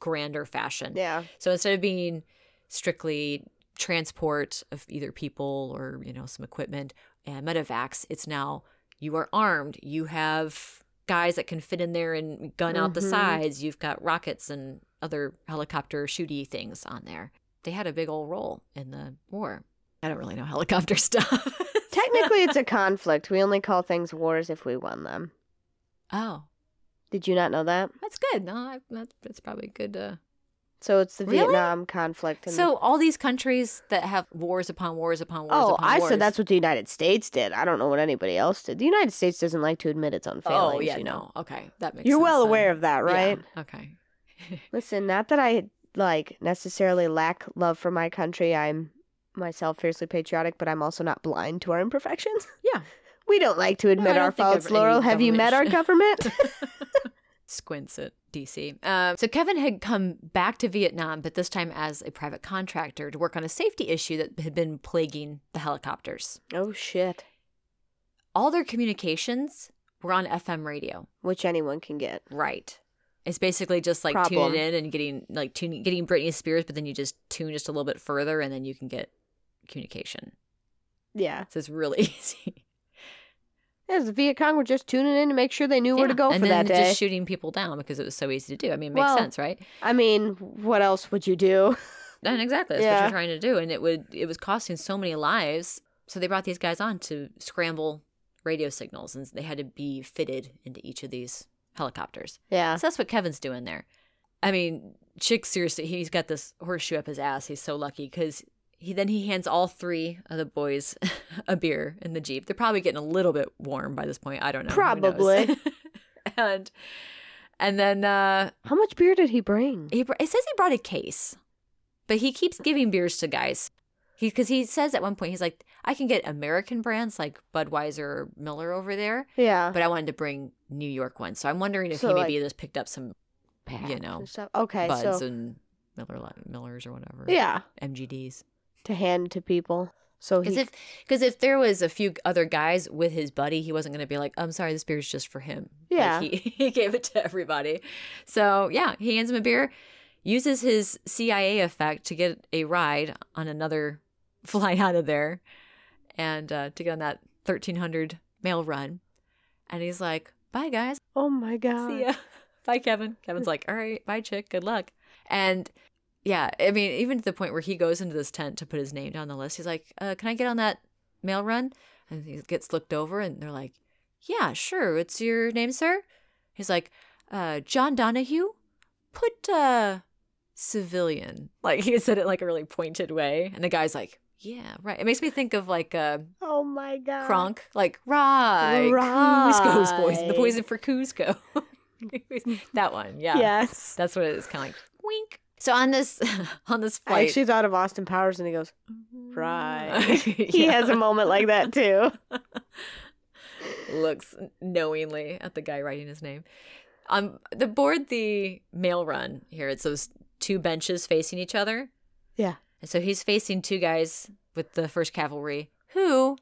grander fashion. Yeah. So instead of being strictly transport of either people or you know some equipment and medevacs, it's now you are armed. You have guys that can fit in there and gun out the Mhm. sides. You've got rockets and other helicopter shooty things on there. They had a big old role in the war. I don't really know helicopter <laughs> stuff. Technically, it's a conflict. We only call things wars if we won them. oh, Did you not know that? that's good. No, I, that, that's probably good. Uh, So it's the Really? Vietnam conflict. And so all these countries that have wars upon wars upon wars. oh, upon I wars, said that's what the United States did. I don't know what anybody else did. The United States doesn't like to admit its own oh, failings. Oh yeah, you know. no. Okay, that makes. You're sense well then. aware of that, right? Yeah, Okay. <laughs> Listen, not that I like necessarily lack love for my country. I'm myself fiercely patriotic, but I'm also not blind to our imperfections. Yeah. <laughs> We don't like to admit I our faults, Laurel. Have you met our government? <laughs> Squints at DC. Um, so Kevin had come back to Vietnam, but this time as a private contractor to work on a safety issue that had been plaguing the helicopters. oh shit. All their communications were on FM radio. Which anyone can get. Right. It's basically just like Problem. tuning in and getting like tuning getting Britney Spears, but then you just tune just a little bit further and then you can get communication. Yeah. So it's really <laughs> easy. Yes, the Viet Cong were just tuning in to make sure they knew where to go and for that day. just shooting people down because it was so easy to do. I mean, it makes Well, sense, right? I mean, what else would you do? <laughs> And exactly, that's what you're trying to do, and it would it was costing so many lives. So they brought these guys on to scramble radio signals, and they had to be fitted into each of these helicopters. Yeah. So that's what Kevin's doing there. I mean, Chick seriously, he's got this horseshoe up his ass. He's so lucky because he then he hands all three of the boys <laughs> a beer in the jeep. They're probably getting a little bit warm by this point. I don't know. Probably. <laughs> and and then uh How much beer did he bring? he br- it says he brought a case, but he keeps giving beers to guys. He because he says at one point he's like, I can get American brands like Budweiser or Miller over there, Yeah. but I wanted to bring New York ones. So I'm wondering if So, he like, maybe just picked up some you know stuff. Okay, Buds so and Miller Millers or whatever. yeah, MGDs. To hand to people. So Because he if because if there was a few other guys with his buddy, he wasn't going to be like, "I'm sorry, this beer is just for him." Like, Yeah. he <laughs> he gave it to everybody. So yeah, he hands him a beer, uses his CIA effect to get a ride on another <laughs> flight out of there, and uh, to get on that 1300 mail run, and he's like, "Bye guys, oh my god, see ya, <laughs> bye Kevin." Kevin's like, "All right, bye chick, good luck," and. Yeah, I mean, even to the point where he goes into this tent to put his name down the list, he's like, uh, "Can I get on that mail run?" And he gets looked over, and they're like, "Yeah, sure. What's your name, sir?" He's like, uh, "John Donohue." Put uh, civilian. Like he said it like a really pointed way, and the guy's like, "Yeah, right." It makes me think of like uh, oh my god, Kronk, like right, Kuzco's poison, the poison for Kuzco. <laughs> that one, yeah. Yes, That's what it is, kind of like wink. So on this <laughs> on this I flight, actually thought of Austin Powers, and he goes, right. he <laughs> he has a moment like that too. <laughs> looks knowingly at the guy writing his name. Um, the board the mail run here. It's those two benches facing each other, Yeah. and so he's facing two guys with the First Cavalry who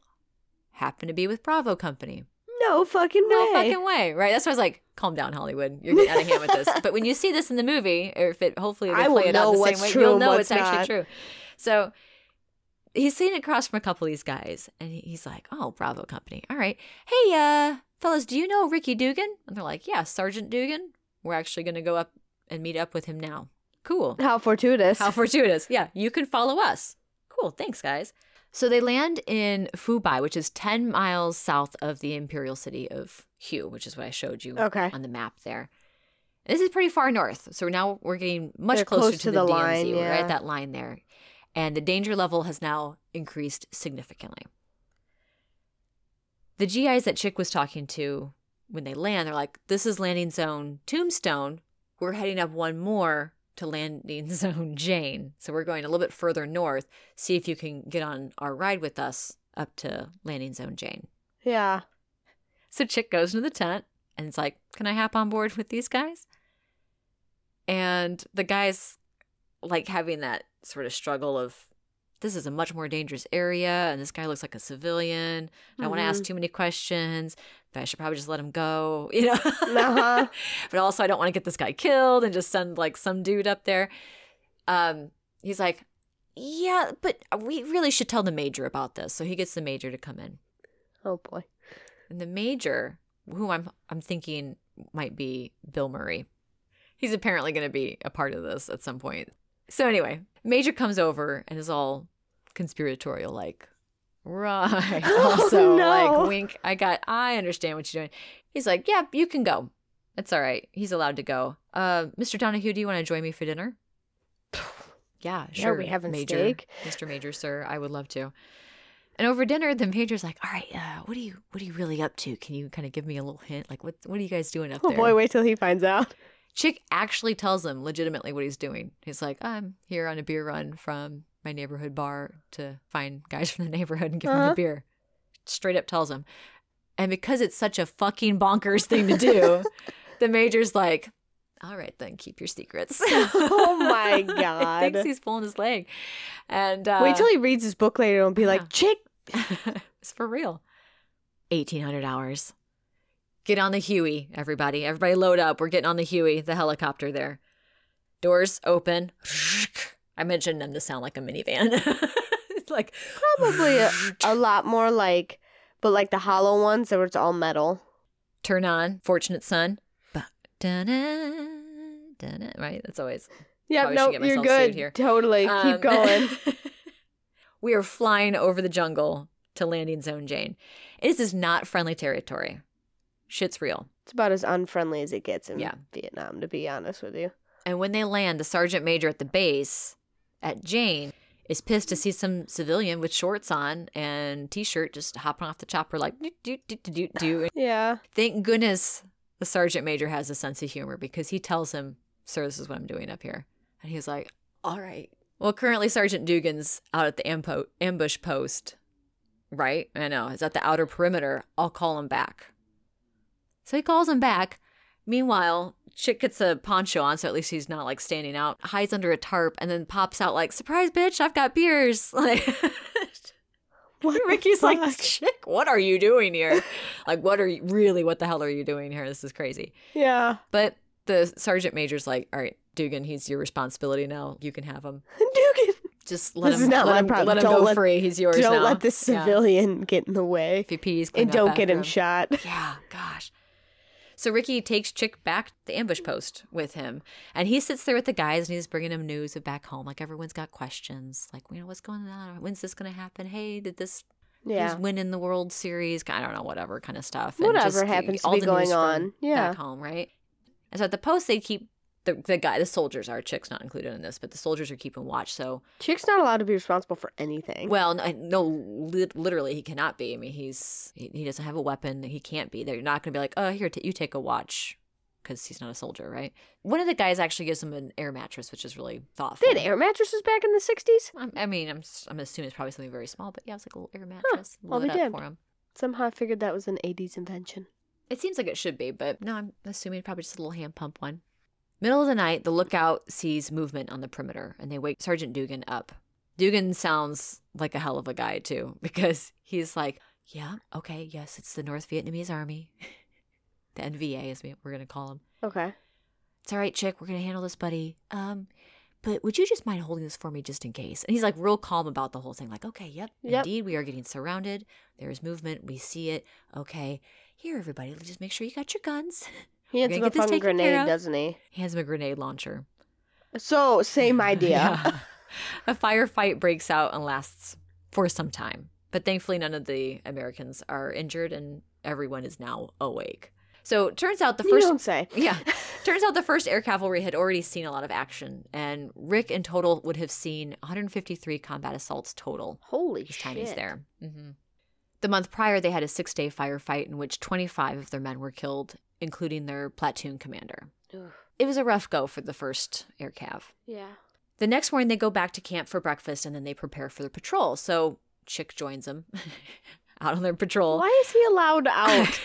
happen to be with Bravo Company. No fucking way. No fucking way, right? That's why I was like, "Calm down, Hollywood. You're getting out of hand with this." But when you see this in the movie, or if it hopefully they I play it out the same way, you'll know it's actually true. So he's sitting across from a couple of these guys, and he's like, "Oh, Bravo Company. All right, hey, uh, fellas, do you know Ricky Duggan?" And they're like, "Yeah, Sergeant Duggan. We're actually going to go up and meet up with him now. Cool. How fortuitous. How fortuitous. Yeah, you can follow us. Cool. Thanks, guys. So they land in Phu Bai, which is 10 miles south of the imperial city of Hue, which is what I showed you Okay. on the map there. This is pretty far north. So now we're getting much They're closer close to, to the, the DMZ. line, We're right at that line there. And the danger level has now increased significantly. The GIs that Chick was talking to when they land, they're like, this is landing zone Tombstone. We're heading up one more to landing <laughs> zone Jane. So we're going a little bit further north. See if you can get on our ride with us up to landing zone Jane. yeah. So Chick goes into the tent and it's like, Can I hop on board with these guys? And the guy's like having that sort of struggle of this is a much more dangerous area and this guy looks like a civilian. I don't want to ask too many questions, but I should probably just let him go, <laughs> you know. Uh-huh. <laughs> but also I don't want to get this guy killed and just send like some dude up there. Um he's like, "Yeah, but we really should tell the major about this." So he gets the major to come in. Oh boy. And the major, who I'm I'm thinking might be Bill Murray. He's apparently going to be a part of this at some point. So anyway, Major comes over and is all conspiratorial, like, right. <laughs> Oh, Also, no. like, wink. I got. I understand what you're doing. He's like, yeah, you can go. It's all right. He's allowed to go. Uh, Mr. Donohue, do you want to join me for dinner? <sighs> Yeah, Yeah, sure. we having Major, steak? Mr. Major, sir. I would love to. And over dinner, the major's like, "All right, uh, what are you, what are you really up to? Can you kind of give me a little hint? Like, what, what are you guys doing up Oh there?" boy, wait till he finds out. Chick actually tells him legitimately what he's doing. He's like, I'm here on a beer run from my neighborhood bar to find guys <laughs> from the neighborhood and give them Uh-huh. the beer. Straight up tells him. And because it's such a fucking bonkers thing to do, <laughs> the major's like, all right, then keep your secrets. <laughs> Oh my God. he thinks he's pulling his leg. And uh, wait till he reads his book later and be yeah. like, "Chick, it's for real. 1800 hours. Get on the Huey, everybody. Everybody load up. We're getting on the Huey, the helicopter there. Doors open. I mentioned them to sound like a minivan. it's <laughs> like Probably a, a <laughs> lot more like, but like the hollow ones that were it's all metal. turn on, fortunate son. Ba- da-na, da-na, Right? That's always Yeah, no, get you're good. here. Totally. Um, Keep <laughs> going. we are flying over the jungle to landing zone Jane. This is not friendly territory. Shit's real. It's about as unfriendly as it gets in Yeah. Vietnam, to be honest with you. And when they land, the sergeant major at the base at Jane is pissed to see some civilian with shorts on and t-shirt just hopping off the chopper like do do do do do. Yeah. Thank goodness the sergeant major has a sense of humor because he tells him, "Sir, this is what I'm doing up here," and he's like, "All right." Well, currently Sergeant Duggan's out at the ampo- ambush post, right? I know he's at the outer perimeter. I'll call him back. So he calls him back. Meanwhile, Chick gets a poncho on, so at least he's not like standing out. Hides under a tarp and then pops out like, "Surprise, bitch! I've got beers!" <laughs> Like. What the Ricky's like. Chick, what are you doing here? <laughs> like, what are you really? What the hell are you doing here? This is crazy. Yeah. But the sergeant major's like, all right, Duggan, he's your responsibility now. You can have him. <laughs> Duggan, Just let This him. is not let my him, problem. let him Don't go let- free. He's yours don't now. let this Yeah. civilian get in the way. If he pees, And don't get him shot. Yeah, gosh. So Ricky takes Chick back to the ambush post with him, and he sits there with the guys, and he's bringing them news of back home. Like everyone's got questions, like you know what's going on, when's this going to happen? Hey, did this Yeah. who's winning the World Series? I don't know, whatever kind of stuff. And Whatever just happens to all be the going on. Yeah. back home, right? And so at the post, they keep the the guy, the soldiers are chicks not included in this, but the soldiers are keeping watch. So Chick's not allowed to be responsible for anything. well, no, no lit literally, he cannot be. I mean, he's he, he doesn't have a weapon. He can't be. They're not going to be like, oh, here, t- you take a watch, because he's not a soldier, right? One of the guys actually gives him an air mattress, which is really thoughtful. they had air mattresses back in the 60s? I'm- I mean, I'm I'm assuming it's probably something very small, but yeah, it's like a little air mattress. Blew be it up for him. Somehow I figured that was an 80s invention. It seems like it should be, but no, I'm assuming probably just a little hand pump one. Middle of the night, the lookout sees movement on the perimeter and they wake Sergeant Duggan up. Duggan sounds like a hell of a guy, too, <laughs> because he's like, Yeah, okay, yes, it's the North Vietnamese Army. <laughs> the NVA, as we, we're going to call them. Okay. It's all right, chick, we're going to handle this, buddy. Um, but would you just mind holding this for me just in case? And he's like real calm about the whole thing. Like, okay, yep, Yep. indeed, we are getting surrounded. There's movement. We see it. Okay, here, everybody, just make sure you got your guns. <laughs> He We're hands gonna him a fucking grenade, doesn't he? He him a grenade launcher. So, same <laughs> idea. Yeah. <laughs> a firefight breaks out and lasts for some time. But thankfully, none of the Americans are injured and everyone is now awake. So turns out the you first. don't say. <laughs> Yeah. Turns out the first air cavalry had already seen a lot of action, and Rick in total would have seen 153 combat assaults total Holy his shit. time he's there. hmm The month prior, they had a six day firefight in which 25 of their men were killed, including their platoon commander. Ugh. It was a rough go for the first air cav. Yeah. The next morning, they go back to camp for breakfast and then they prepare for the patrol. So Chick joins them <laughs> out on their patrol. Why is he allowed out?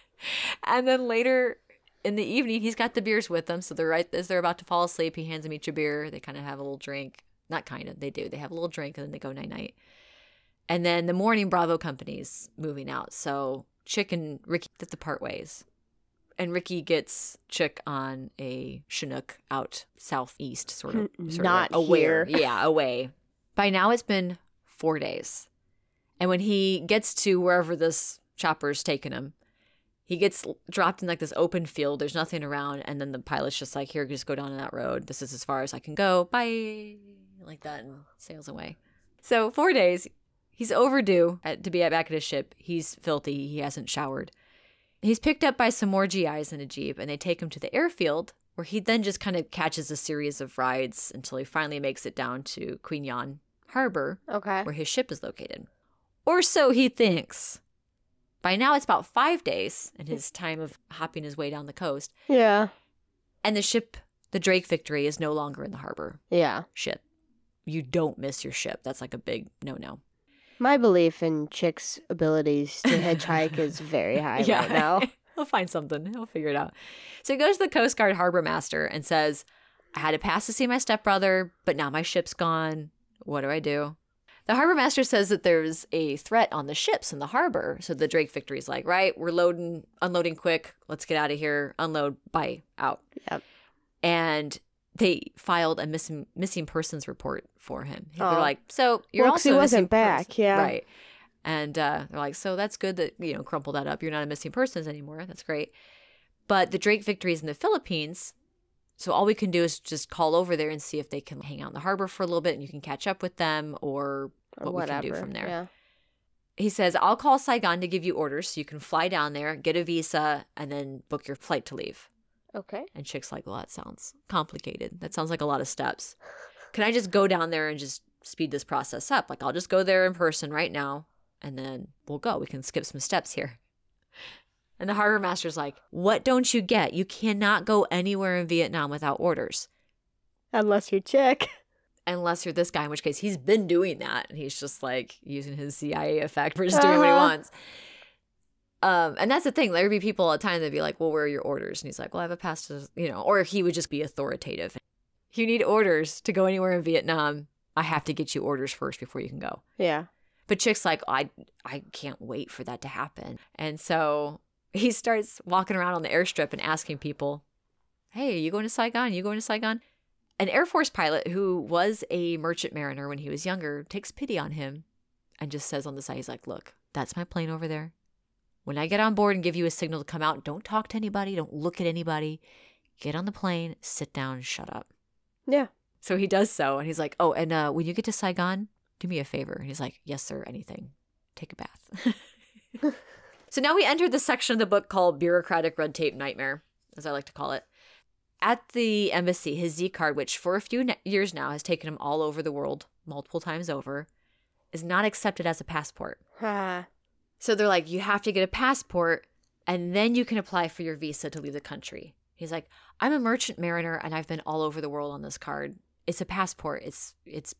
<laughs> and then later in the evening, he's got the beers with them. So they're right as they're about to fall asleep, he hands them each a beer. They kind of have a little drink. Not kind of, they do. They have a little drink and then they go night night. And then the morning, Bravo Company's moving out. So Chick and Ricky get to part ways. And Ricky gets Chick on a Chinook out southeast, sort of. N- Sort of not away. here. Yeah, away. By now, it's been four days. And when he gets to wherever this chopper's taking him, he gets dropped in like this open field. There's nothing around. And then the pilot's just like, here, just go down that road. This is as far as I can go. Bye. Like that and sails away. So, four days. He's overdue at, to be at, back at his ship. He's filthy. He hasn't showered. He's picked up by some more GIs in a Jeep and they take him to the airfield where he then just kind of catches a series of rides until he finally makes it down to Qui Nhon Harbor Okay. where his ship is located. Or so he thinks. By now, it's about five days in his time of hopping his way down the coast, Yeah. and the ship, the Drake Victory, is no longer in the harbor. Yeah. Shit. You don't miss your ship. That's like a big no no. My belief in Chick's abilities to hitchhike is very <laughs> high right now. <laughs> He'll find something. He'll figure it out. So he goes to the Coast Guard harbor master and says, I had to pass to see my stepbrother, but now my ship's gone. What do I do? The harbor master says that there's a threat on the ships in the harbor. So the Drake Victory's like, right, we're loading, unloading quick. Let's get out of here. Unload, bye, out. Yep. And they filed a missing missing persons report for him. They're Oh. like, so you're Well, also he wasn't missing back, person." yeah. right. And uh, they're like, so that's good that you know crumple that up. You're not a missing persons anymore. That's great. But the Drake Victory's in the Philippines. So all we can do is just call over there and see if they can hang out in the harbor for a little bit, and you can catch up with them or Or what we whatever. can do from there. Yeah. He says, I'll call Saigon to give you orders so you can fly down there, get a visa, and then book your flight to leave. Okay. And Chick's like, Well, that sounds complicated. That sounds like a lot of steps. Can I just go down there and just speed this process up? Like, I'll just go there in person right now, and then we'll go. We can skip some steps here. And the harbor master's like, What don't you get? You cannot go anywhere in Vietnam without orders. Unless you're chick. <laughs> Unless you're this guy, in which case he's been doing that. And he's just like using his CIA effect for just doing what he Uh-huh. wants. Um, and that's the thing. There'd be people all the time that'd be like, Well, where are your orders? And he's like, Well, I have a pass to, you know, or he would just be authoritative. You need orders to go anywhere in Vietnam. I have to get you orders first before you can go. Yeah. But Chick's like, I I can't wait for that to happen. And so he starts walking around on the airstrip and asking people, Hey, are you going to Saigon? you going to Saigon? An Air Force pilot who was a merchant mariner when he was younger takes pity on him and just says on the side, he's like, Look, that's my plane over there. When I get on board and give you a signal to come out, don't talk to anybody, don't look at anybody. Get on the plane, sit down, shut up. Yeah. So he does so, and he's like, "Oh, and uh, when you get to Saigon, do me a favor." And he's like, "Yes, sir. Anything. Take a bath." <laughs> so now we enter the section of the book called "Bureaucratic Red Tape Nightmare," as I like to call it. At the embassy, his Z card, which for a few ne- years now has taken him all over the world, multiple times over, is not accepted as a passport. So they're like, you have to get a passport and then you can apply for your visa to leave the country. He's like, I'm a merchant mariner and I've been all over the world on this card. It's a passport. It's it's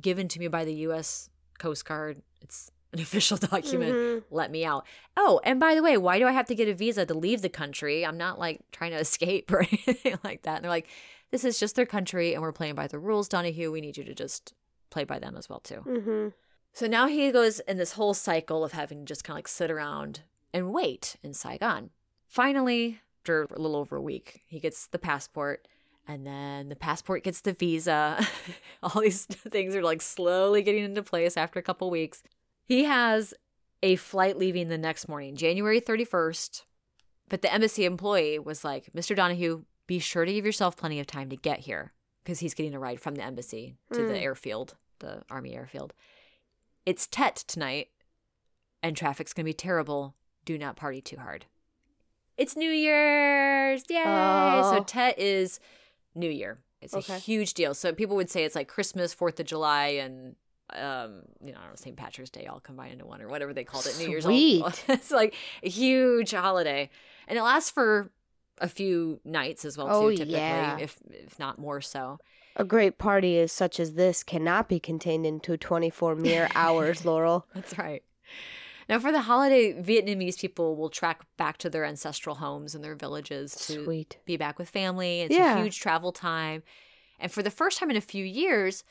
given to me by the US Coast Guard. It's an <laughs> official document. Mhm. Let me out. Oh, and by the way, why do I have to get a visa to leave the country? I'm not like trying to <laughs> escape or <laughs> anything like that. And they're like, this is just their country and we're playing by the rules, Donohue. We need you to just play by them as well too. Mhm. So now he goes in this whole cycle of having to just kind of like sit around and wait in Saigon. Finally, after a little over a week, he gets the passport, and then the passport gets the visa. <laughs> All these <laughs> things are like slowly getting into place after a couple weeks. He has a flight leaving the next morning, January 31st. But the embassy employee was like, Mr. Donohue, be sure to give yourself plenty of time to get here because he's getting a ride from the embassy to the Mm. airfield, the Army airfield. It's Tet tonight, and traffic's going to be terrible. Do not party too hard. It's New Year's! Yay! So Oh. Tet is New Year. It's a huge deal. So people would say it's like Christmas, Fourth of July, and um, you know, I don't know, St. Patrick's Day all combined into one or whatever they called it. New Year's. all- Sweet. <laughs> it's like a huge holiday, and it lasts for a few nights as well too. Oh, typically, yeah. if if not more so. A great party as such as this cannot be contained into 24 mere <laughs> hours, Laurel. That's right. Now, for the holiday, Vietnamese people will trek back to their ancestral homes and their villages to Sweet. be back with family. It's Yeah. a huge travel time. And for the first time in a few years,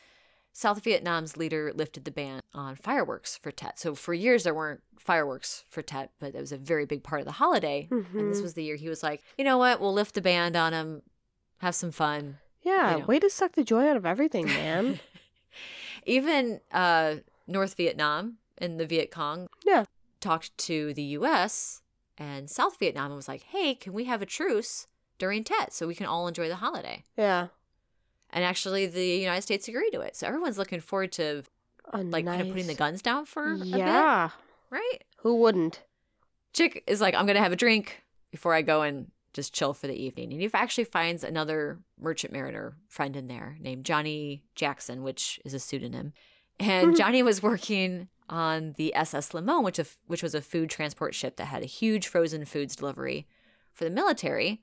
South Vietnam's leader lifted the ban on fireworks for Tet. So for years, there weren't fireworks for Tet, but it was a very big part of the holiday. And this Mhm. was the year he was like, you know what? We'll lift the ban on them, have some fun. Yeah, way to suck the joy out of everything, man. <laughs> Even uh, North Vietnam and the Viet Cong Yeah. talked to the U.S. and South Vietnam and was like, "Hey, can we have a truce during Tet so we can all enjoy the holiday?" yeah. And actually, the United States agreed to it. So everyone's looking forward to A like kind of putting the guns down for a bit, Yeah. right? Who wouldn't? Chick is like, "I'm gonna have a drink before I go and." Just chill for the evening. And he actually finds another merchant mariner friend in there named Johnny Jackson, which is a pseudonym. And mm-hmm. Johnny was working on the SS Limon, which, which was a food transport ship that had a huge frozen foods delivery for the military.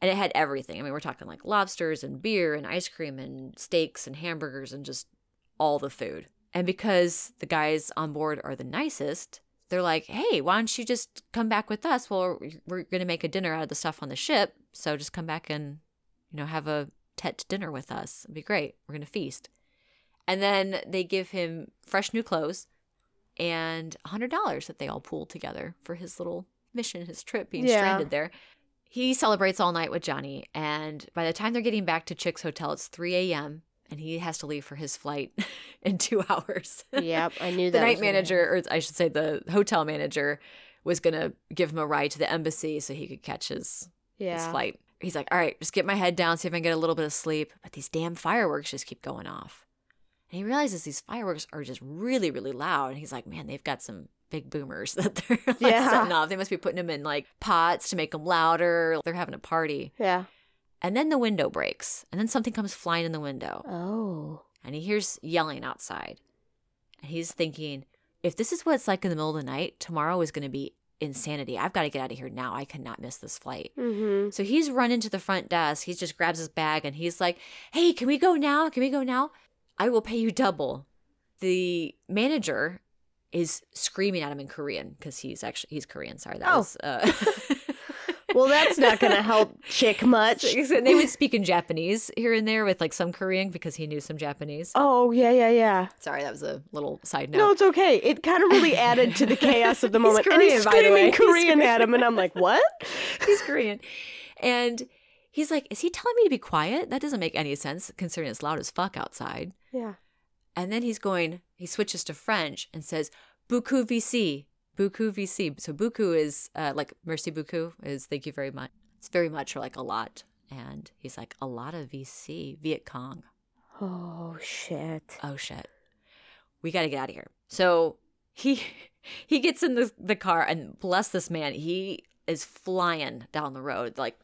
And it had everything. I mean, we're talking like lobsters and beer and ice cream and steaks and hamburgers and just all the food. And because the guys on board are the nicest, they're like, hey, why don't you just come back with us? Well, we're going to make a dinner out of the stuff on the ship. So just come back and, you know, have a Tet dinner with us. It'd be great. We're going to feast. And then they give him fresh new clothes and $100 that they all pooled together for his little mission, his trip being Yeah. stranded there. He celebrates all night with Johnny. And by the time they're getting back to Chick's hotel, it's 3 a.m. and he has to leave for his flight <laughs> in two hours. Yep, I knew the that. The night manager, or I should say the hotel manager, was going to give him a ride to the embassy so he could catch his, happen. his Yeah. flight. He's like, all right, just get my head down, see if I can get a little bit of sleep. But these damn fireworks just keep going off. And he realizes these fireworks are just really, really loud. And he's like, man, they've got some big boomers <laughs> that they're like Yeah. setting off. They must be putting them in like pots to make them louder. They're having a party. Yeah. And then the window breaks. And then something comes flying in the window. Oh. And he hears yelling outside. And he's thinking, if this is what it's like in the middle of the night, tomorrow is going to be insanity. I've got to get out of here now. I cannot miss this flight. Mm-hmm. So he's running to the front desk. He just grabs his bag and he's like, Hey, can we go now? Can we go now? I will pay you double. The manager is screaming at him in Korean because he's actually he's Korean. Sorry, that Oh. was. Uh, <laughs> Well, that's not going to help Chick much. <laughs> So they would speak in Japanese here and there with like some Korean because he knew some Japanese. Oh, yeah, yeah, yeah. Sorry, that was a little side note. No, it's okay. It kind of really added to the <laughs> chaos of the He's moment. and he's Korean, by the way. screaming He's Korean at Korean. him, and I'm like, what? <laughs> he's Korean. And he's like, Is he telling me to be quiet? That doesn't make any sense considering it's loud as fuck outside. Yeah. And then he's going, he switches to French and says, Buku VC. Buku VC. So buku is uh, like merci Buku is thank you very much. It's very much or like a lot. And he's like, a lot of VC, Viet Cong. Oh, shit. Oh shit. We got to get out of here. So he <laughs> he gets in the, the car and bless this man, he is flying down the road like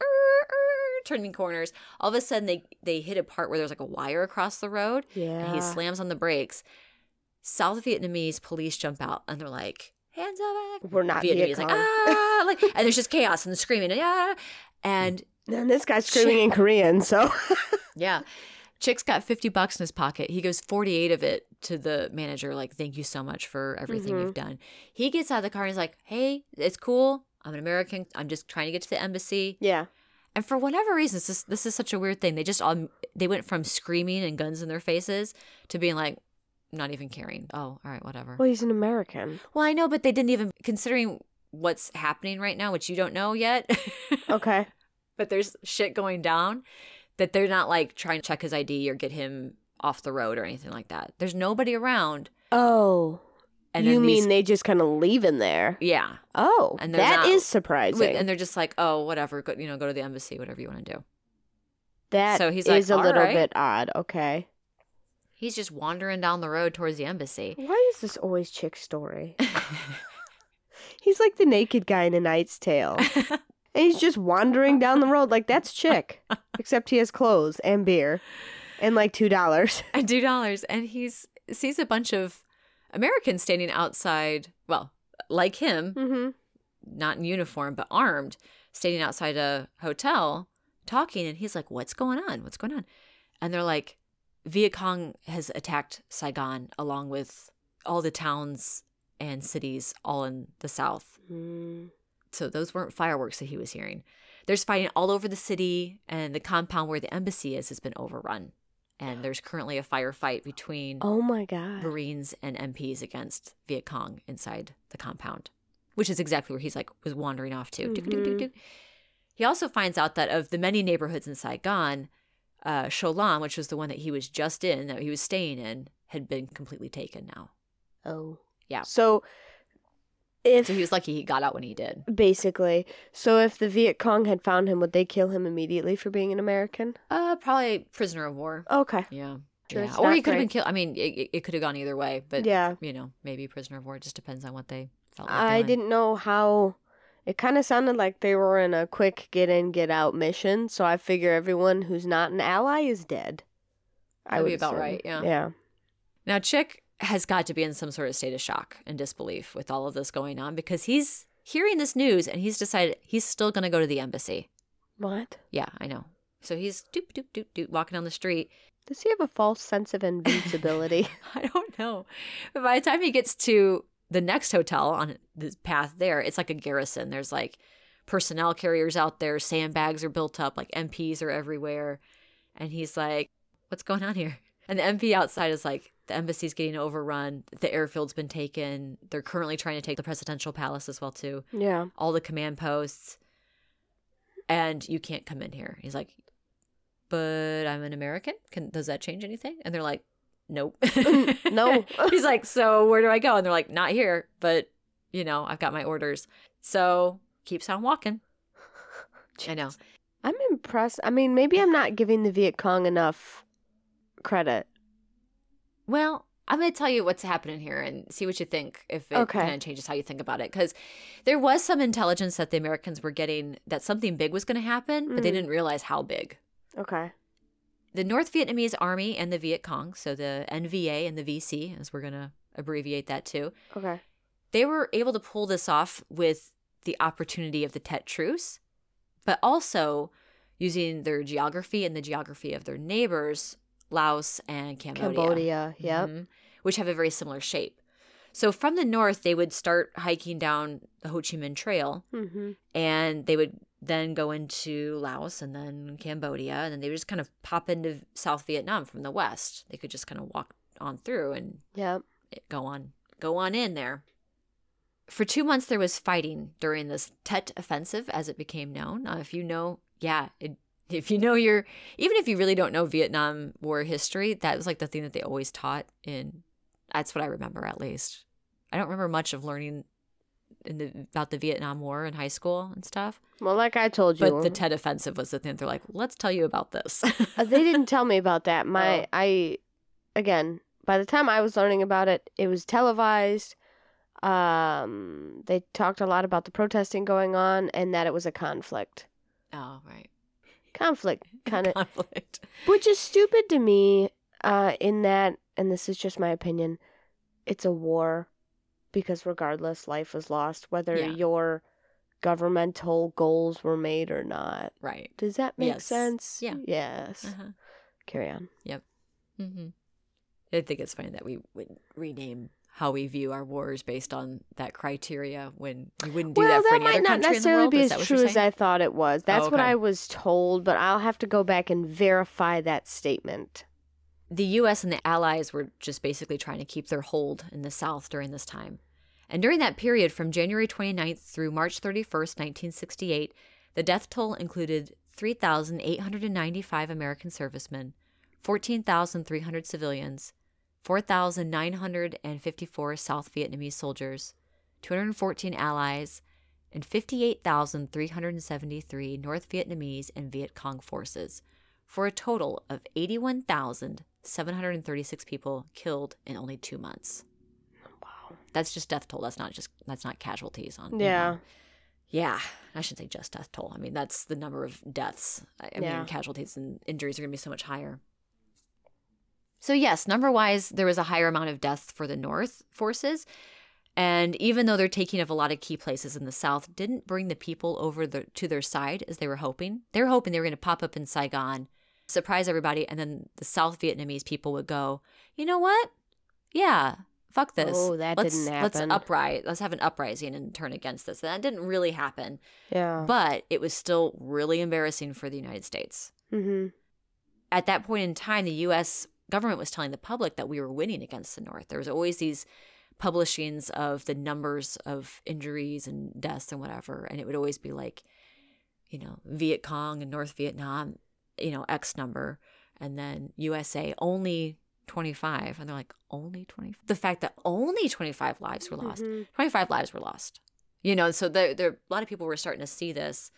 <laughs> turning corners. All of a sudden they they hit a part where there's like a wire across the road Yeah. and he slams on the brakes. South Vietnamese police jump out and they're like, hands up. We're not Vietnamese Viet like, ah, <laughs> like, and there's just chaos and the screaming and yeah. And And this guy's screaming in <laughs> Korean, so. yeah. Chick's got 50 bucks in his pocket. He gives 48 of it to the manager, like, thank you so much for everything Mhm. you've done. He gets out of the car and he's like, hey, it's cool. I'm an American. I'm just trying to get to the embassy. yeah. And for whatever reason, this is, this is such a weird thing. They just all, they went from screaming and guns in their faces to being like, not even caring. Oh, all right, whatever. Well, he's an American. Well, I know, but they didn't even, considering what's happening right now, which you don't know yet. <laughs> Okay. but there's shit going down that they're not like trying to check his ID or get him off the road or anything like that. There's nobody around. Oh. And you mean these, they just kind of leave him there? yeah, Oh. And that not- is surprising. and they're just like, oh, whatever, go, you know, go to the embassy, whatever you want to do. That So he's is like, a little "Alright." bit odd. Okay. He's just wandering down the road towards the embassy. Why is this always chick story? <laughs> He's like the naked guy in A Knight's Tale. <laughs> and he's just wandering down the road like that's Chick. <laughs> Except he has clothes and beer and like two dollars. and two dollars, and he's sees a bunch of Americans standing outside. Well, like him, Mm-hmm. not in uniform but armed, standing outside a hotel talking, and he's like, "What's going on? What's going on?" And they're like, "Viet Cong has attacked Saigon along with all the towns and cities all in the south." Mm. So those weren't fireworks that he was hearing. There's fighting all over the city, and the compound where the embassy is has been overrun. And there's currently a firefight between Oh my god. Marines and MPs against Viet Cong inside the compound, which is exactly where he's like was wandering off to. Mhm. He also finds out that of the many neighborhoods in Saigon, uh, Cholon, which was the one that he was just in, that he was staying in, had been completely taken now. Oh. Yeah. So if So he was lucky he got out when he did. basically, so if the Viet Cong had found him, would they kill him immediately for being an American? Uh, probably prisoner of war. Okay. Yeah. Sure, yeah. Or he could have been killed. I mean, it, it could have gone either way, but yeah. you know, maybe prisoner of war. It just depends on what they felt like. I doing. didn't know how. It kind of sounded like they were in a quick get in, get out mission. So I figure everyone who's not an ally is dead. I That'd be would about assume. right, yeah. Yeah. Now, Chick has got to be in some sort of state of shock and disbelief with all of this going on because he's hearing this news and he's decided he's still going to go to the embassy. What? Yeah, I know. So he's doop doop doop doop walking down the street. Does he have a false sense of invincibility? <laughs> I don't know, but by the time he gets to the next hotel on the path there, it's like a garrison. There's like personnel carriers out there, sandbags are built up, like MPs are everywhere, and he's like, "What's going on here?" <laughs> And the MP outside is like, the embassy's getting overrun. The airfield's been taken. They're currently trying to take the presidential palace as well too. Yeah. All the command posts, and you can't come in here. He's like, but I'm an American. Can does that change anything? And they're like, nope, no. <laughs> He's like, so where do I go? And they're like, not here, but you know, I've got my orders. So keeps on walking. <laughs> I know. I'm impressed. I mean, maybe I'm not giving the Viet Cong enough credit. Well, I'm going to tell you what's happening here and see what you think if it Okay. kind of changes how you think about it. Because there was some intelligence that the Americans were getting that something big was going to happen, but they Mhm. didn't realize how big. Okay. The North Vietnamese Army and the Viet Cong, so the NVA and the VC, as we're going to abbreviate that too, Okay. they were able to pull this off with the opportunity of the Tet Truce, but also using their geography and the geography of their neighbors, Laos and Cambodia. Cambodia. Yep. Mhm. which have a very similar shape. So from the north, they would start hiking down the Ho Chi Minh Trail Mm-hmm. and they would then go into Laos and then Cambodia. And then they would just kind of pop into South Vietnam from the west. They could just kind of walk on through and Yep. go on go on in there. For two months, there was fighting during this Tet Offensive, as it became known. Uh, if you know, yeah, it, <laughs> if you know your, even if you really don't know Vietnam War history, that was like the thing that they always taught in. That's what I remember, at least. I don't remember much of learning in the about the Vietnam War in high school and stuff. Well, like I told you, But the Tet Offensive was the thing. They're like, let's tell you about this. <laughs> Uh, they didn't tell me about that. My Oh. I again, by the time I was learning about it, it was televised. Um they talked a lot about the protesting going on and that it was a conflict. oh, right. Conflict <laughs> kind of conflict. which is stupid to me uh in that and this is just my opinion. It's a war because regardless life was lost whether Yeah. your governmental goals were made or not. Right. Does that make Yes. sense? Yeah. Yes. Uh-huh. Carry on. hmm I think it's funny that we would rename how we view our wars based on that criteria when we wouldn't do well, that for that any might other not country in the necessarily world. be Is as that what true as? I thought it was. That's what okay. I was told, but I'll have to go back and verify that statement. The U.S. and the Allies were just basically trying to keep their hold in the South during this time. And during that period, from January 29th through March 31st, 1968, the death toll included 3,895 American servicemen, 14,300 civilians, 4,954 South Vietnamese soldiers, 214 allies, and 58,373 North Vietnamese and Viet Cong forces, for a total of 81,736 people killed in only two months. Wow. That's just death toll. That's not just that's not casualties on. you Yeah. know. Yeah, I shouldn't say just death toll. I mean that's the number of deaths. I, I Yeah. mean casualties and injuries are going to be so much higher. So yes, number wise, there was a higher amount of deaths for the North forces, and even though their taking of a lot of key places in the South didn't bring the people over the, to their side as they were hoping. They were hoping they were going to pop up in Saigon, surprise everybody, and then the South Vietnamese people would go, you know what? Yeah, fuck this. Oh, that let's, didn't happen. Let's uprise. Let's have an uprising and turn against this. And that didn't really happen, Yeah. but it was still really embarrassing for the United States. mm-hmm. At that point in time, the U.S. government was telling the public that we were winning against the North. There was always these publishings of the numbers of injuries and deaths and whatever, and it would always be like, you know, Viet Cong and North Vietnam, you know, X number, and then USA only 25, and they're like only 20. The fact that only 25 lives were lost, Mhm. 25 lives were lost, you know, so there, there, a lot of people were starting to see this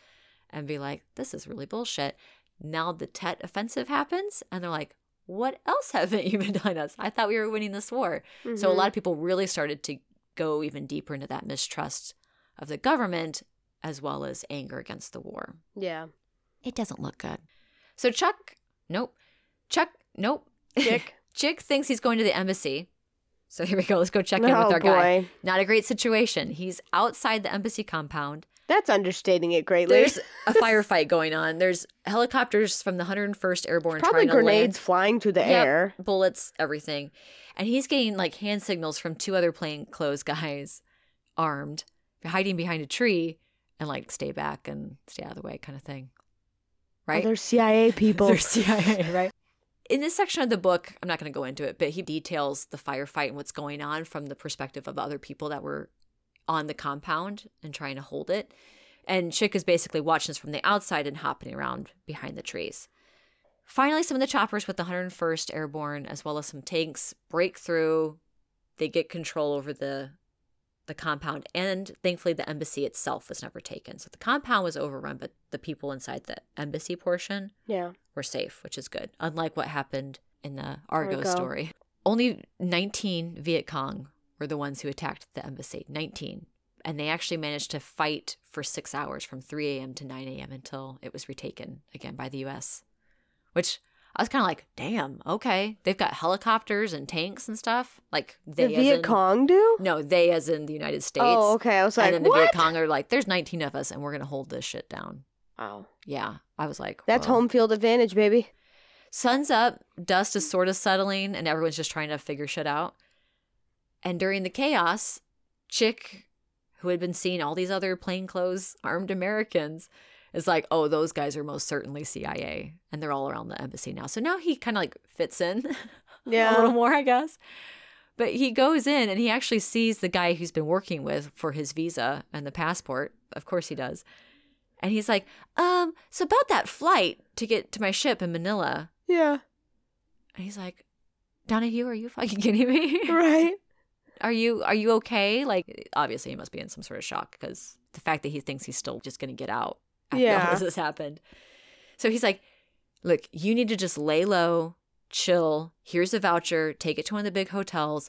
and be like, this is really bullshit. Now the Tet offensive happens, and they're like, what else haven't you <laughs> been telling us? I thought we were winning this war. So a Mhm. lot of people really started to go even deeper into that mistrust of the government as well as anger against the war. Yeah. It doesn't look good. So Chuck, nope. Chuck, nope. <laughs> Chick. Chick thinks he's going to the embassy. So here we go. Let's go check in oh with our boy. guy. Not a great situation. He's outside the embassy compound. That's understating it greatly. There's a <laughs> firefight going on. There's helicopters from the 101st Airborne Probably trying to grenades flying through the Yep. air. bullets, everything. And he's getting like hand signals from two other plainclothes guys <laughs> armed, hiding behind a tree and like stay back and stay out of the way kind of thing. Right? they're CIA <laughs> people. They're CIA, right? in this section of the book, I'm not going to go into it, but he details the firefight and what's going on from the perspective of other people that were on the compound and trying to hold it. And Chick is basically watching this from the outside and hopping around behind the trees. Finally, some of the choppers with the 101st Airborne, as well as some tanks, break through. They get control over the the compound, and thankfully, the embassy itself was never taken. So the compound was overrun, but the people inside the embassy portion Yeah. were safe, which is good. Unlike what happened in the Argo, Argo. story. Only 19 Viet Cong were the ones who attacked the embassy. 19. And they actually managed to fight for six hours from 3 a.m. to 9 a.m. until it was retaken again by the U.S. Which I was kind of like, damn, okay. They've got helicopters and tanks and stuff. Like they the Viet in- Cong do? No, they as in the United oh, States. Oh, okay. I was like, and then the what? Viet Cong are like, there's 19 of us and we're going to hold this shit down. Wow. Yeah. I was like, That's whoa. home field advantage, baby. Sun's up, dust is sort of settling, and everyone's just trying to figure shit out. And during the chaos, Chick, who had been seeing all these other plainclothes armed Americans, is like, oh, those guys are most certainly CIA. And they're all around the embassy now. So now he kind of like fits in <laughs> yeah. a little more, I guess. But he goes in and he actually sees the guy who's been working with for his visa and the passport. Of course he does. And he's like, um, so about that flight to get to my ship in Manila. Yeah. And he's like, Donohue, are you fucking <laughs> kidding me? Right. are you are you okay? Like obviously he must be in some sort of shock because the fact that he thinks he's still just gonna get out after Yeah. all this has happened. So he's like, Look, you need to just lay low, chill. Here's a voucher, take it to one of the big hotels.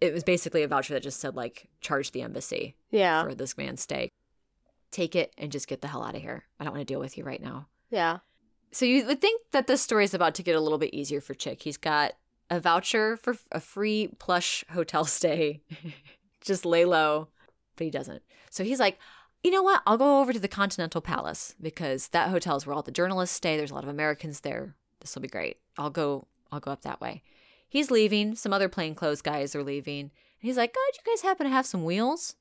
It was basically a voucher that just said like charge the embassy Yeah. for this man's stay. Take it and just get the hell out of here. I don't want to deal with you right now. Yeah. So you would think that this story is about to get a little bit easier for Chick. He's got a voucher for a free plush hotel <laughs> stay. Just lay low, but he doesn't. So he's like, you know what? I'll go over to the Continental Palace because that hotel is where all the journalists stay. There's a lot of Americans there. This will be great. I'll go. I'll go up that way. He's leaving. Some other plainclothes guys are leaving. And he's like, "Oh, do you guys happen to have some wheels?"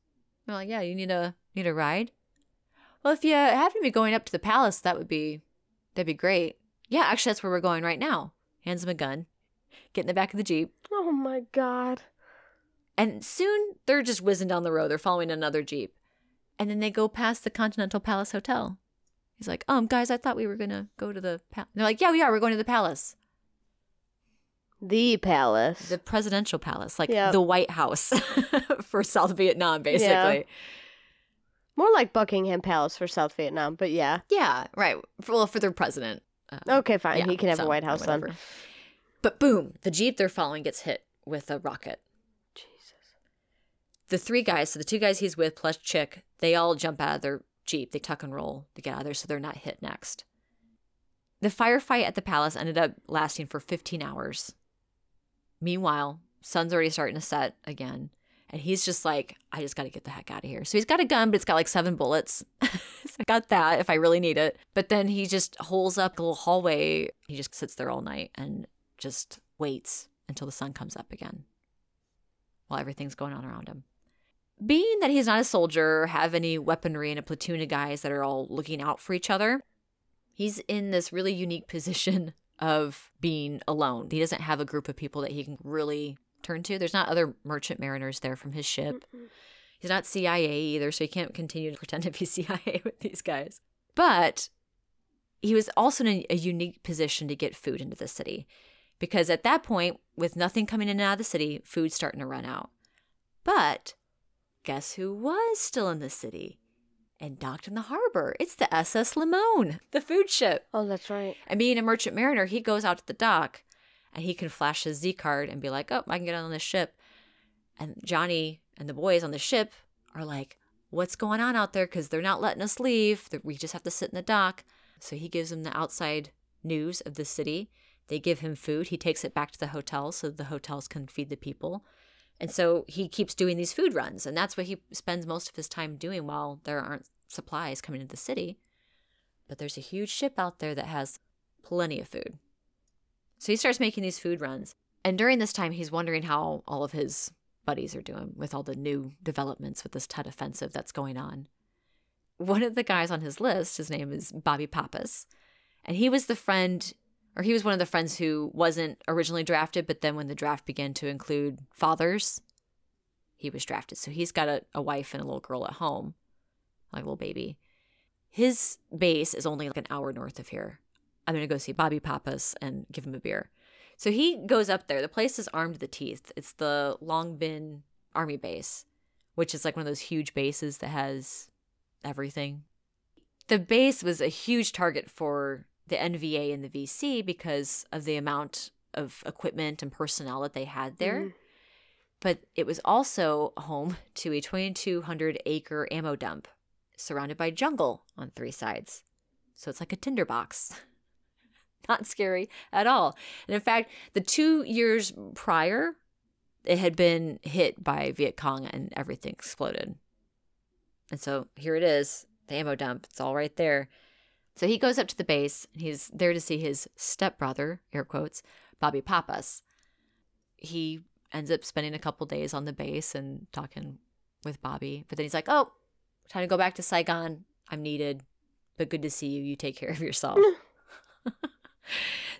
They're like, "Yeah, you need a need a ride." Well, if you happen to be going up to the palace, that would be That'd be great. Yeah, actually, that's where we're going right now. Hands him a gun. Get in the back of the Jeep. Oh my god. And soon they're just whizzing down the road. They're following another Jeep. And then they go past the Continental Palace Hotel. He's like, um, guys, I thought we were going to go to the palace. They're like, yeah, we are. We're going to the palace. The palace. The presidential palace, like Yep. the White House <laughs> for South Vietnam, basically. More like Buckingham Palace for South Vietnam, but yeah. Yeah, right. For, well, for their president. Uh, Okay, fine. Yeah, he can have so, a White House then. But boom, the Jeep they're following gets hit with a rocket. The three guys, so the two guys he's with plus Chick, they all jump out of their Jeep. They tuck and roll to get out of there so they're not hit next. The firefight at the palace ended up lasting for 15 hours. Meanwhile, sun's already starting to set again. And he's just like, I just got to get the heck out of here. So he's got a gun, but it's got like seven bullets. <laughs> so I got that if I really need it. But then he just holes up a little hallway. He just sits there all night and just waits until the sun comes up again while everything's going on around him. Being that he's not a soldier or have any weaponry and a platoon of guys that are all looking out for each other, he's in this really unique position <laughs> of being alone. He doesn't have a group of people that he can really turn to. There's not other merchant mariners there from his ship. He's not CIA either, so he can't continue to <laughs> pretend to be <laughs> CIA with these guys. But he was also in a, a unique position to get food into the city because at that point, with nothing coming in and out of the city, food's starting to run out. But guess who was still in the city and docked in the harbor? It's the SS Limon, the food ship. Oh, that's right. And being a merchant mariner, he goes out to the dock and he can flash his Z card and be like, oh, I can get on this ship. And Johnny and the boys on the ship are like, what's going on out there? Because they're not letting us leave. We just have to sit in the dock. So he gives them the outside news of the city. They give him food. He takes it back to the hotel so the hotels can feed the people. And so he keeps doing these food runs. And that's what he spends most of his time doing while there aren't supplies coming into the city. But there's a huge ship out there that has plenty of food. So he starts making these food runs. And during this time, he's wondering how all of his buddies are doing with all the new developments with this Tet offensive that's going on. One of the guys on his list, his name is Bobby Pappas, and he was the friend, or he was one of the friends who wasn't originally drafted, but then when the draft began to include fathers, he was drafted. So he's got a, a wife and a little girl at home, like a little baby. His base is only like an hour north of here. I'm going to go see Bobby Pappas and give him a beer. So he goes up there. The place is armed to the teeth. It's the Long Binh Army Base, which is like one of those huge bases that has everything. The base was a huge target for the NVA and the VC because of the amount of equipment and personnel that they had there. Mhm. But it was also home to a 2,200 acre ammo dump surrounded by jungle on three sides. So it's like a tinderbox. <laughs> Not scary at all. And in fact, the two years prior, it had been hit by Viet Cong and everything exploded. And so here it is, the ammo dump. It's all right there. So he goes up to the base and he's there to see his stepbrother, air quotes, Bobby Pappas. He ends up spending a couple days on the base and talking with Bobby. But then he's like, oh, time to go back to Saigon. I'm needed, but good to see you. You take care of yourself. <laughs> <laughs>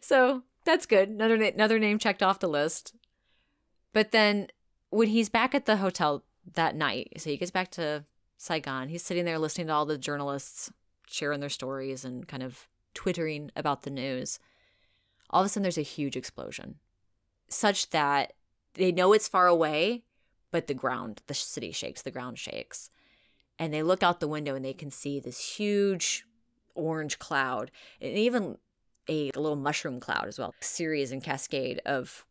so that's good. Another, another name checked off the list. But then when he's back at the hotel that night, so he gets back to Saigon, he's sitting there listening to all the journalists sharing their stories and kind of twittering about the news. All of a sudden, there's a huge explosion, such that they know it's far away, but the ground, the city shakes, the ground shakes. And they look out the window and they can see this huge orange cloud and even a, a little mushroom cloud as well. Series and cascade of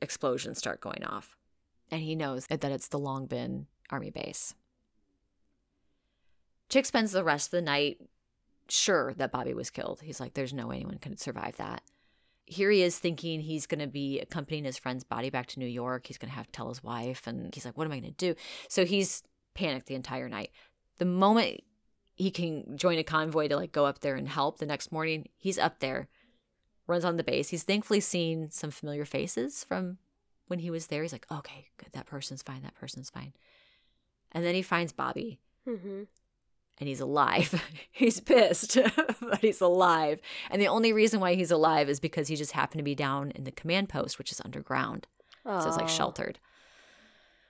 explosions start going off. And he knows that it's the Long Binh Army base. Chick spends the rest of the night sure that Bobby was killed. He's like, there's no way anyone can survive that. Here he is thinking he's going to be accompanying his friend's body back to New York. He's going to have to tell his wife. And he's like, what am I going to do? So he's panicked the entire night. The moment he can join a convoy to like go up there and help the next morning, he's up there, runs on the base. He's thankfully seen some familiar faces from when he was there. He's like, okay, good. That person's fine. That person's fine. And then he finds Bobby Mm-hmm. And he's alive. <laughs> he's pissed, <laughs> but he's alive. And the only reason why he's alive is because he just happened to be down in the command post, which is underground. So it's like sheltered.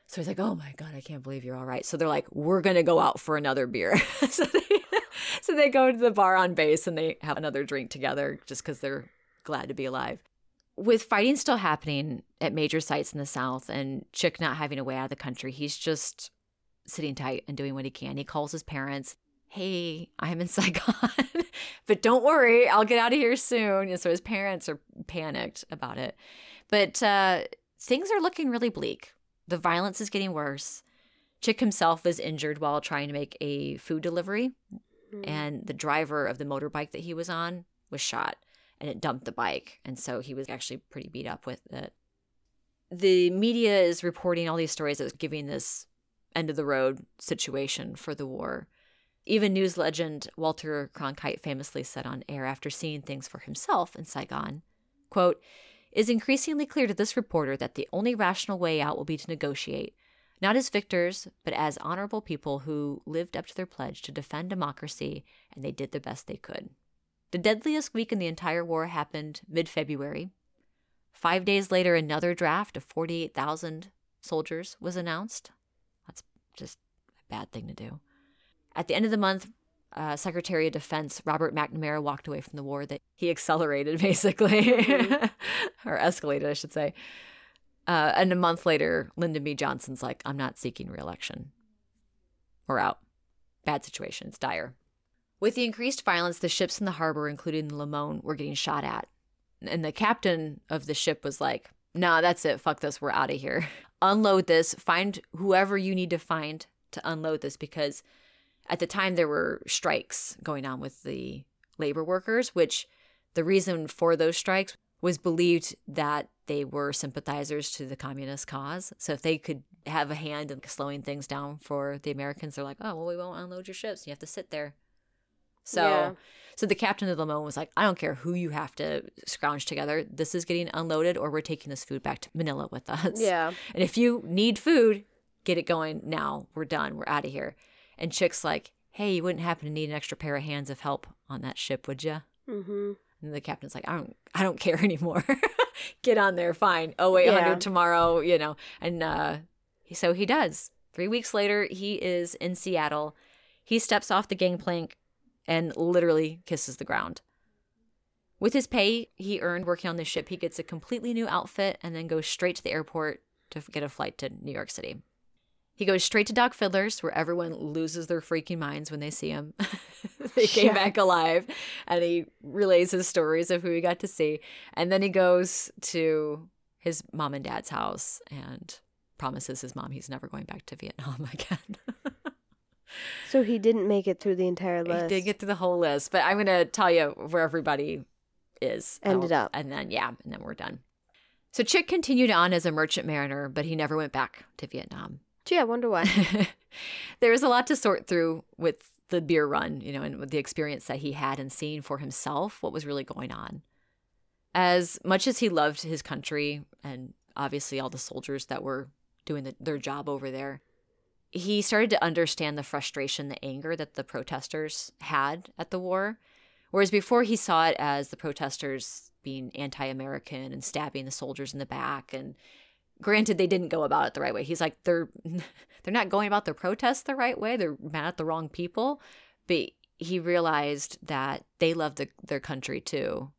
So he's like, oh my God, I can't believe you're all right. So they're like, we're going to go out for another beer. <laughs> so, they, so they go to the bar on base and they have another drink together just because they're glad to be alive. With fighting still happening at major sites in the South and Chick not having a way out of the country, he's just sitting tight and doing what he can. He calls his parents, Hey, I'm in <laughs> Saigon, but don't worry, I'll get out of here soon. And so his parents are panicked about it. But uh, things are looking really bleak. The violence is getting worse. Chick himself was injured while trying to make a food delivery, and the driver of the motorbike that he was on was shot and it dumped the bike. And so he was actually pretty beat up with it. The media is reporting all these stories as giving this end of the road situation for the war. Even news legend Walter Cronkite famously said on air after seeing things for himself in Saigon, quote, is increasingly clear to this reporter that the only rational way out will be to negotiate, not as victors, but as honorable people who lived up to their pledge to defend democracy, and they did the best they could. The deadliest week in the entire war happened mid February. Five days later, another draft of 48,000 soldiers was announced. Just a bad thing to do. At the end of the month, uh, Secretary of Defense Robert McNamara walked away from the war that he accelerated, <laughs> basically, or escalated, I should say. Uh, and a month later, Lyndon B. Johnson's like, I'm not seeking reelection. We're out. Bad situation. It's dire. With the increased violence, the ships in the harbor, including the Limon, were getting shot at. And the captain of the ship was like, nah, that's it. Fuck this. We're out of here. Unload this. Find whoever you need to find to unload this because at the time there were strikes going on with the labor workers, which the reason for those strikes was believed that they were sympathizers to the communist cause. So if they could have a hand in slowing things down for the Americans, they're like, oh, well, we won't unload your ships. You have to sit there. So, Yeah. so the captain of the Limon was like, I don't care who you have to scrounge together. This is getting unloaded, or we're taking this food back to Manila with <laughs> us. Yeah. And if you need food, get it going now. We're done. We're out of here. And Chick's like, hey, you wouldn't happen to need an extra pair of hands of help on that ship, would you? Mm-hmm. And the captain's like, I don't, I don't care <laughs> anymore. <laughs> Get on there, fine. Oh wait, Yeah. 100 tomorrow, you know. And uh, so he does. Three weeks later, he is in Seattle. He steps off the gangplank and literally kisses the ground. With his pay he earned working on the ship, he gets a completely new outfit and then goes straight to the airport to get a flight to New York City. He goes straight to Doc Fiddler's, where everyone loses their freaking minds when they see him. <laughs> they came Yeah. back alive, and he relays his stories of who he got to see. And then he goes to his mom and dad's house and promises his mom he's never going back to Vietnam <laughs> again. <laughs> So he didn't make it through the entire list. He did get to the whole list, but I'm going to tell you where everybody is. Ended I'll- up. And then, yeah, and then we're done. So Chick continued on as a merchant mariner, but he never went back to Vietnam. Gee, I wonder why. <laughs> there was a lot to sort through with the beer run, you know, and with the experience that he had and seeing for himself what was really going on. As much as he loved his country and obviously all the soldiers that were doing the, their job over there, he started to understand the frustration, the anger that the protesters had at the war. Whereas before he saw it as the protesters being anti American and stabbing the soldiers in the back. And granted, they didn't go about it the right way. He's like, they're. <laughs> They're not going about their protests the right way. They're mad at the wrong people. But he realized that they love the, their country too,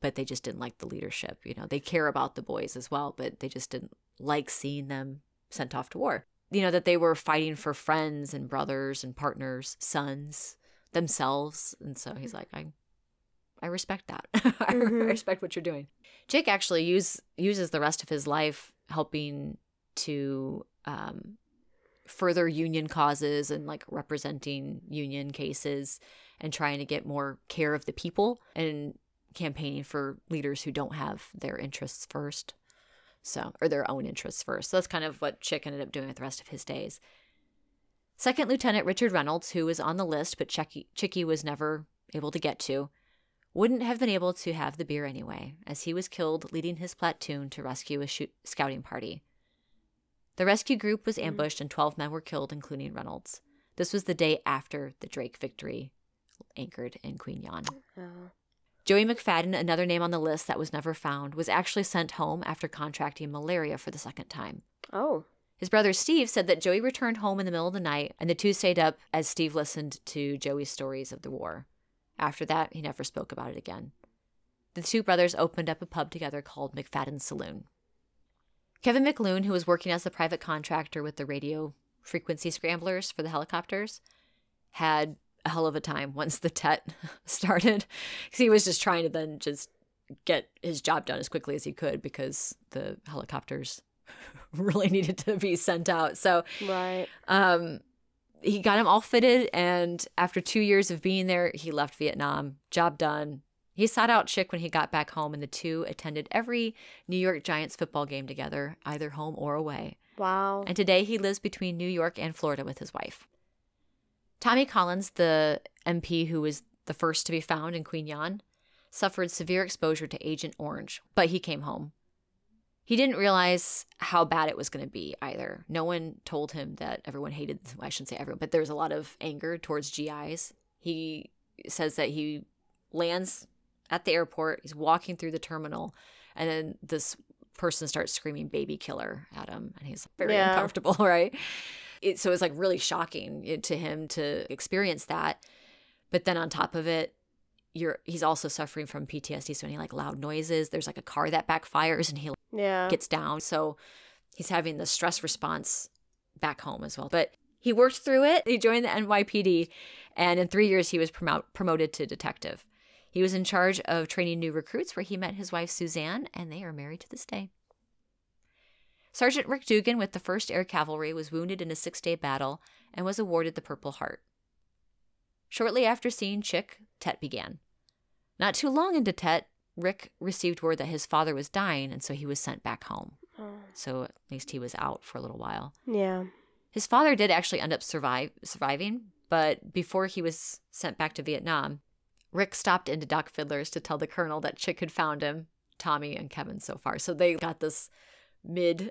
but they just didn't like the leadership. You know, they care about the boys as well, but they just didn't like seeing them sent off to war. You know, that they were fighting for friends and brothers and partners, sons, themselves. And so he's like, I I respect that. <laughs> I Mhm. respect what you're doing. Jake actually use, uses the rest of his life helping to um, further union causes and like representing union cases and trying to get more care of the people and campaigning for leaders who don't have their interests first. So, or their own interests first. So that's kind of what Chick ended up doing with the rest of his days. Second Lieutenant Richard Reynolds, who was on the list but Chicky, Chicky was never able to get to, wouldn't have been able to have the beer anyway, as he was killed leading his platoon to rescue a shoot- scouting party. The rescue group was hmm. ambushed and 12 men were killed, including Reynolds. This was the day after the Drake victory anchored in Qui Nhon. Oh. Joey McFadden, another name on the list that was never found, was actually sent home after contracting malaria for the second time. Oh. His brother Steve said that Joey returned home in the middle of the night and the two stayed up as Steve listened to Joey's stories of the war. After that, he never spoke about it again. The two brothers opened up a pub together called McFadden's Saloon. Kevin McLoone, who was working as a private contractor with the radio frequency scramblers for the helicopters, had a hell of a time once the TET <laughs> started. Because he was just trying to then just get his job done as quickly as he could because the helicopters <laughs> really needed to be sent out. So Right. um, he got him all fitted, and after two years of being there, he left Vietnam. Job done. He sought out Chick when he got back home, and the two attended every New York Giants football game together, either home or away. Wow. And today he lives between New York and Florida with his wife. Tommy Collins, the MP who was the first to be found in Qui Nhon, suffered severe exposure to Agent Orange, but he came home. He didn't realize how bad it was going to be either. No one told him that everyone hated, well, I shouldn't say everyone, but there was a lot of anger towards GIs. He says that he lands at the airport, he's walking through the terminal, and then this person starts screaming baby killer at him and he's very Yeah. uncomfortable <laughs> right it, so it's like really shocking to him to experience that. But then on top of it you're he's also suffering from ptsd so any like loud noises there's like a car that backfires and he yeah. gets down. So he's having the stress response back home as well. But he worked through it. He joined the nypd and in three years he was promote, promoted to detective. He was in charge of training new recruits where he met his wife Suzanne, and they are married to this day. Sergeant Rick Duggan with the 1st Air Cavalry was wounded in a six day battle and was awarded the Purple Heart. Shortly after seeing Chick, Tet began. Not too long into Tet, Rick received word that his father was dying, and so he was sent back home. Oh. So at least he was out for a little while. Yeah. His father did actually end up survive, surviving, but before he was sent back to Vietnam, Rick stopped into Doc Fiddler's to tell the colonel that Chick had found him, Tommy and Kevin so far. So they got this <laughs> mid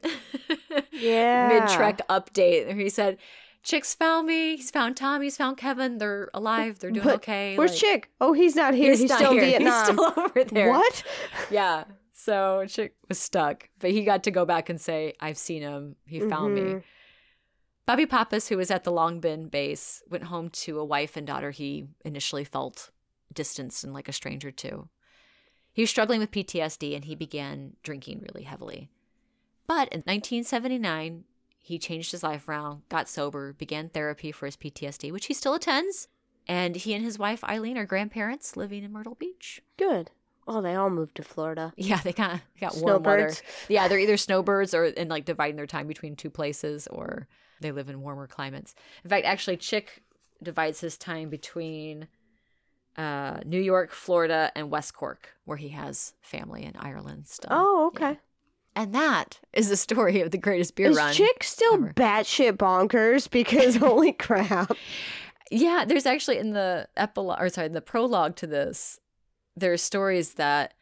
Yeah. mid trek update. He said, Chick's found me. He's found Tom. He's found Kevin. They're alive. They're doing But okay. Where's like- Chick? Oh, he's not here. He's, not still here. Vietnam. He's still <laughs> over there. What? Yeah. So Chick was stuck, but he got to go back and say, "I've seen him. He found me." Mhm. Bobby Pappas, who was at the Long Binh base, went home to a wife and daughter he initially felt distanced and like a stranger to. He was struggling with PTSD and he began drinking really heavily. But in 1979, he changed his life around, got sober, began therapy for his PTSD, which he still attends. And he and his wife Eileen are grandparents living in Myrtle Beach. Good. Oh, they all moved to Florida. Yeah, they kind of got warm weather. Yeah, they're either snowbirds or and like dividing their time between two places, or they live in warmer climates. In fact, actually, Chick divides his time between uh, New York, Florida, and West Cork, where he has family in Ireland still. Oh, okay. And that is the story of the greatest beer run. Is run. Chick still ever. batshit bonkers? Because <laughs> holy crap. Yeah, there's actually in the epilogue, or sorry, in the prologue to this, there's stories that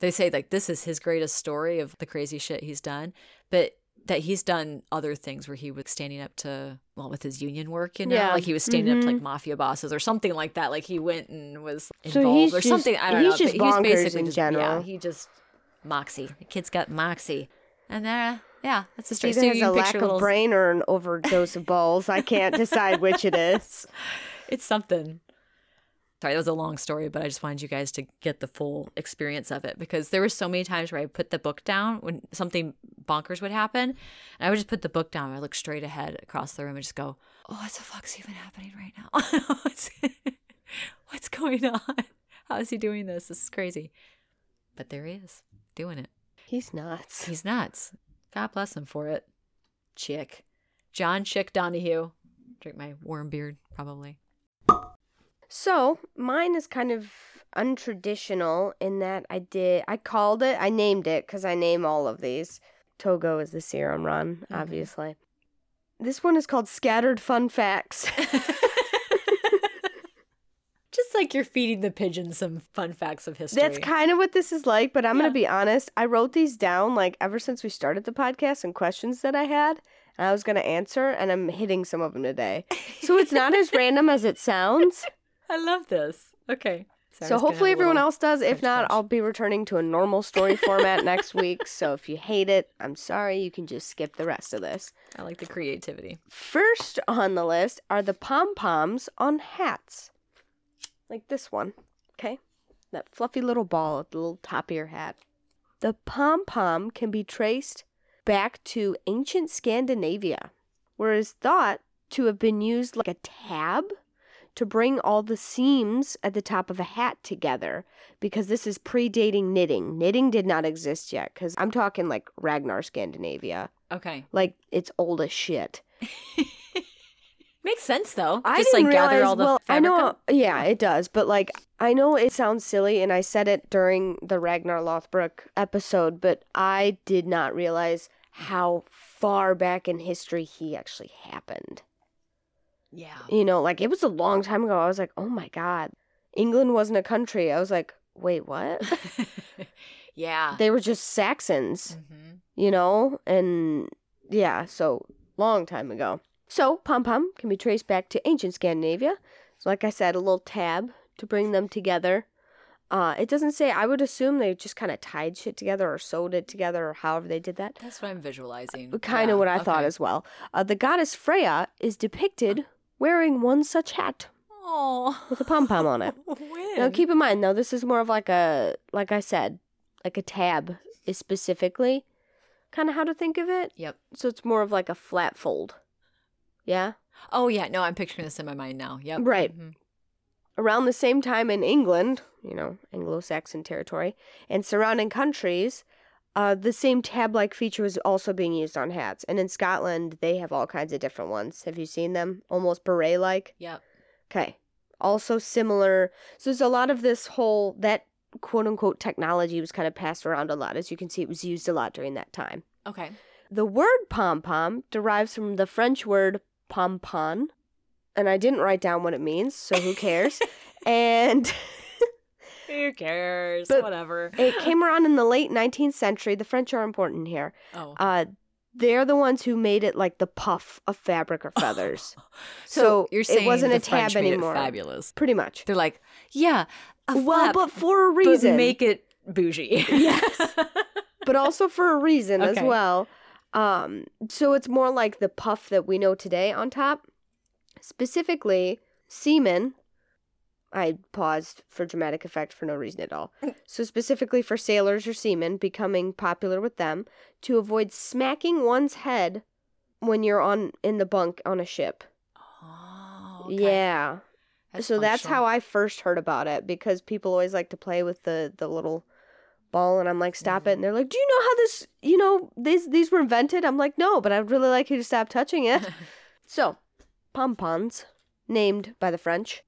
they say like this is his greatest story of the crazy shit he's done, but that he's done other things where he was standing up to well with his union work, you know, Yeah. like he was standing up to like mm-hmm. mafia bosses or something like that. Like he went and was So involved he's or just- something. I don't he's know. just but he's basically in just, Yeah, general. he just moxie. The kid's got moxie, and uh, yeah, that's the story. Either So has a lack of little- brain or an overdose <laughs> of balls. I can't decide which it is. <laughs> It's something. Sorry, that was a long story, but I just wanted you guys to get the full experience of it because there were so many times where I put the book down when something bonkers would happen, and I would just put the book down. And I look straight ahead across the room and just go, "Oh, what the fuck's even happening right now? <laughs> what's, what's going on? How is he doing this? This is crazy." But there he is, doing it. He's nuts. He's nuts. God bless him for it. Chick, John Chick Donohue. Drink my warm beard, probably. So mine is kind of untraditional in that I did I called it I named it because I name all of these. Togo is the serum run, Mhm. obviously. This one is called Scattered Fun Facts. <laughs> Just like you're feeding the pigeons some fun facts of history. That's kind of what this is like, but I'm Yeah. going to be honest. I wrote these down like ever since we started the podcast and questions that I had, and I was going to answer, and I'm hitting some of them today. So it's not as <laughs> random as it sounds. I love this. Okay. I so hopefully everyone else does. If not, crunch. I'll be returning to a normal story <laughs> format next week. So if you hate it, I'm sorry. You can just skip the rest of this. I like the creativity. First on the list are the pom poms on hats, like this one. Okay, that fluffy little ball at the little top of your hat. The pom pom can be traced back to ancient Scandinavia, where it is thought to have been used like a tab to bring all the seams at the top of a hat together because this is predating knitting. Knitting did not exist yet because I'm talking like Ragnar Scandinavia. Okay. Like it's old as shit. <laughs> Makes sense though. I Just didn't like gather realize, all the well, I know, up. yeah, it does, but like I know it sounds silly, and I said it during the Ragnar Lothbrok episode, but I did not realize how far back in history he actually happened. Yeah. You know, like it was a long time ago. I was like, oh my god, England wasn't a country. I was like, wait, what? <laughs> yeah. they were just Saxons. hmm you know, and yeah, so long time ago. So pom pom can be traced back to ancient Scandinavia. So, like I said, a little tab to bring them together. Uh, it doesn't say. I would assume they just kind of tied shit together or sewed it together or however they did that. That's what I'm visualizing. Kind of Yeah, what I thought as well. Uh, the goddess Freya is depicted wearing one such hat Oh. with a pom pom on it. <laughs> Now keep in mind though, this is more of like a like I said, like a tab is specifically kind of how to think of it. Yep. So it's more of like a flat fold. Yeah. Oh yeah. No, I'm picturing this in my mind now. Yep. Right. Mhm. Around the same time in England, you know, Anglo-Saxon territory, and surrounding countries, uh, the same tab-like feature was also being used on hats. And in Scotland, they have all kinds of different ones. Have you seen them? Almost beret-like. Yep. Okay. Also similar. So there's a lot of this whole that quote unquote technology was kind of passed around a lot. As you can see, it was used a lot during that time. Okay. The word pom pom derives from the French word pompon, and I didn't write down what it means, so who cares? <laughs> and Who cares? But- Whatever. it came around in the late 19th century. The French are important here. Oh. Uh, they're the ones who made it like the puff of fabric or feathers. <laughs> so you're saying it wasn't a tab French made it anymore. fabulous. Pretty much. They're like, yeah, a Well, flap, but for a reason. make it bougie. Yes. <laughs> but also for a reason as well. Um, so it's more like the puff that we know today on top. Specifically, semen. I paused for dramatic effect for no reason at all. So specifically for sailors or seamen becoming popular with them to avoid smacking one's head when you're on in the bunk on a ship. oh, okay. Yeah. so that's how. I first heard about it because people always like to play with the the little and I'm like stop it and they're like do you know how this you know these these were invented I'm like no but I'd really like you to stop touching it <laughs> so pompons named by the French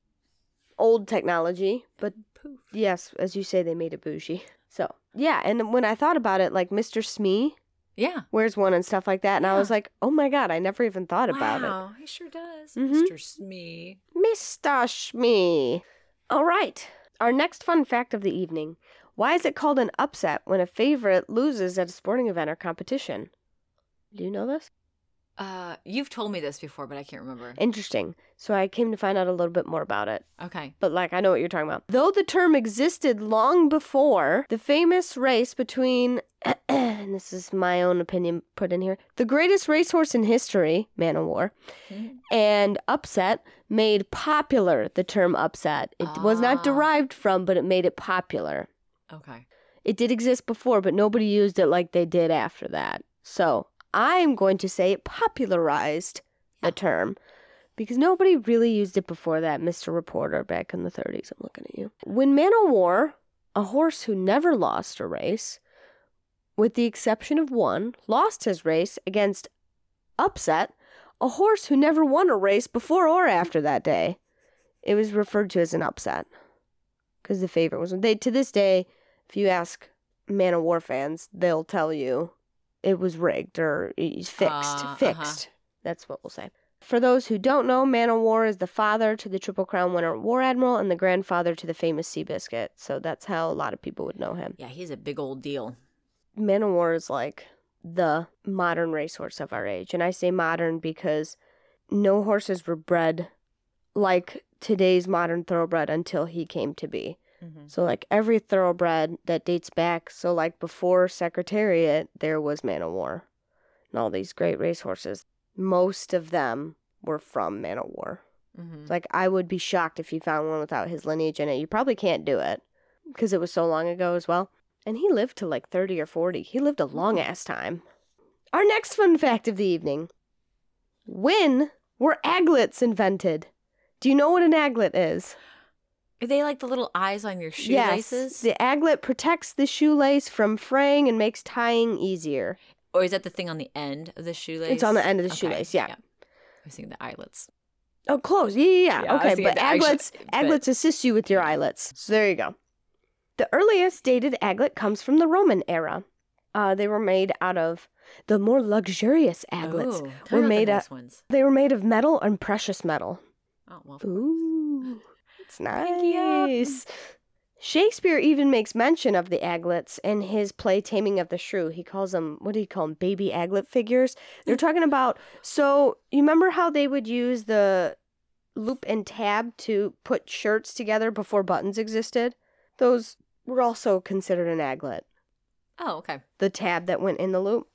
old technology but Poof. yes as you say they made it bougie so yeah and when I thought about it like Mr. Smee Yeah. wears one and stuff like that and I was like oh my god I never even thought about it wow, he sure does, Mhm. Mr. Smee. Mr. Shmee. All right. Our next fun fact of the evening. Why is it called an upset when a favorite loses at a sporting event or competition? Do you know this? Uh, you've told me this before, but I can't remember. Interesting. So I came to find out a little bit more about it. Okay. But like I know what you're talking about. Though the term existed long before the famous race between <clears throat> and this is my own opinion put in here, the greatest racehorse in history, Man o' War, Mhm. and upset made popular the term upset. It was not Ah. derived from, but it made it popular. Okay. It did exist before, but nobody used it like they did after that. So I'm going to say it popularized the term because nobody really used it before that, Mr. Reporter, back in the 30s. I'm looking at you. When Man o' War, a horse who never lost a race, with the exception of one, lost his race against Upset, a horse who never won a race before or after that day. It was referred to as an upset because the favorite was they to this day. If you ask Man o' War fans, they'll tell you it was rigged or it's fixed. Uh, uh-huh. fixed. That's what we'll say. For those who don't know, Man o' War is the father to the Triple Crown winner War Admiral and the grandfather to the famous Seabiscuit. So that's how a lot of people would know him. Yeah, he's a big old deal. Man o' War is like the modern racehorse of our age. And I say modern because no horses were bred like today's modern thoroughbred until he came to be. Mm-hmm. So like every thoroughbred that dates back, so like before Secretariat, there was Man o' War. And all these great racehorses. Most of them were from Man o' War. Mm-hmm. Like I would be shocked if you found one without his lineage in it. You probably can't do it because it was so long ago as well. And he lived to like 30 or 40. He lived a long ass time. Our next fun fact of the evening. When were aglets invented? Do you know what an aglet is? Are they like the little eyes on your shoelaces? Yes. The aglet protects the shoelace from fraying and makes tying easier. Or is that the thing on the end of the shoelace? It's on the end of the Okay, shoelace, yeah. yeah. I was thinking the eyelets. Oh, close. Yeah, yeah, yeah. Yeah, I was okay, but actual- aglets <laughs> but- aglets assist you with your eyelets. So there you go. The earliest dated aglet comes from the Roman era. Uh, they were made out of the more luxurious aglets. Oh, were about the made nice of- ones. They were made of metal and precious metal. Oh well. Ooh, it's Pinky up. nice. Shakespeare even makes mention of the aglets in his play Taming of the Shrew. He calls them, what do you call them, baby aglet figures? They're talking about, so you remember how they would use the loop and tab to put shirts together before buttons existed? Those were also considered an aglet. Oh, okay. The tab that went in the loop.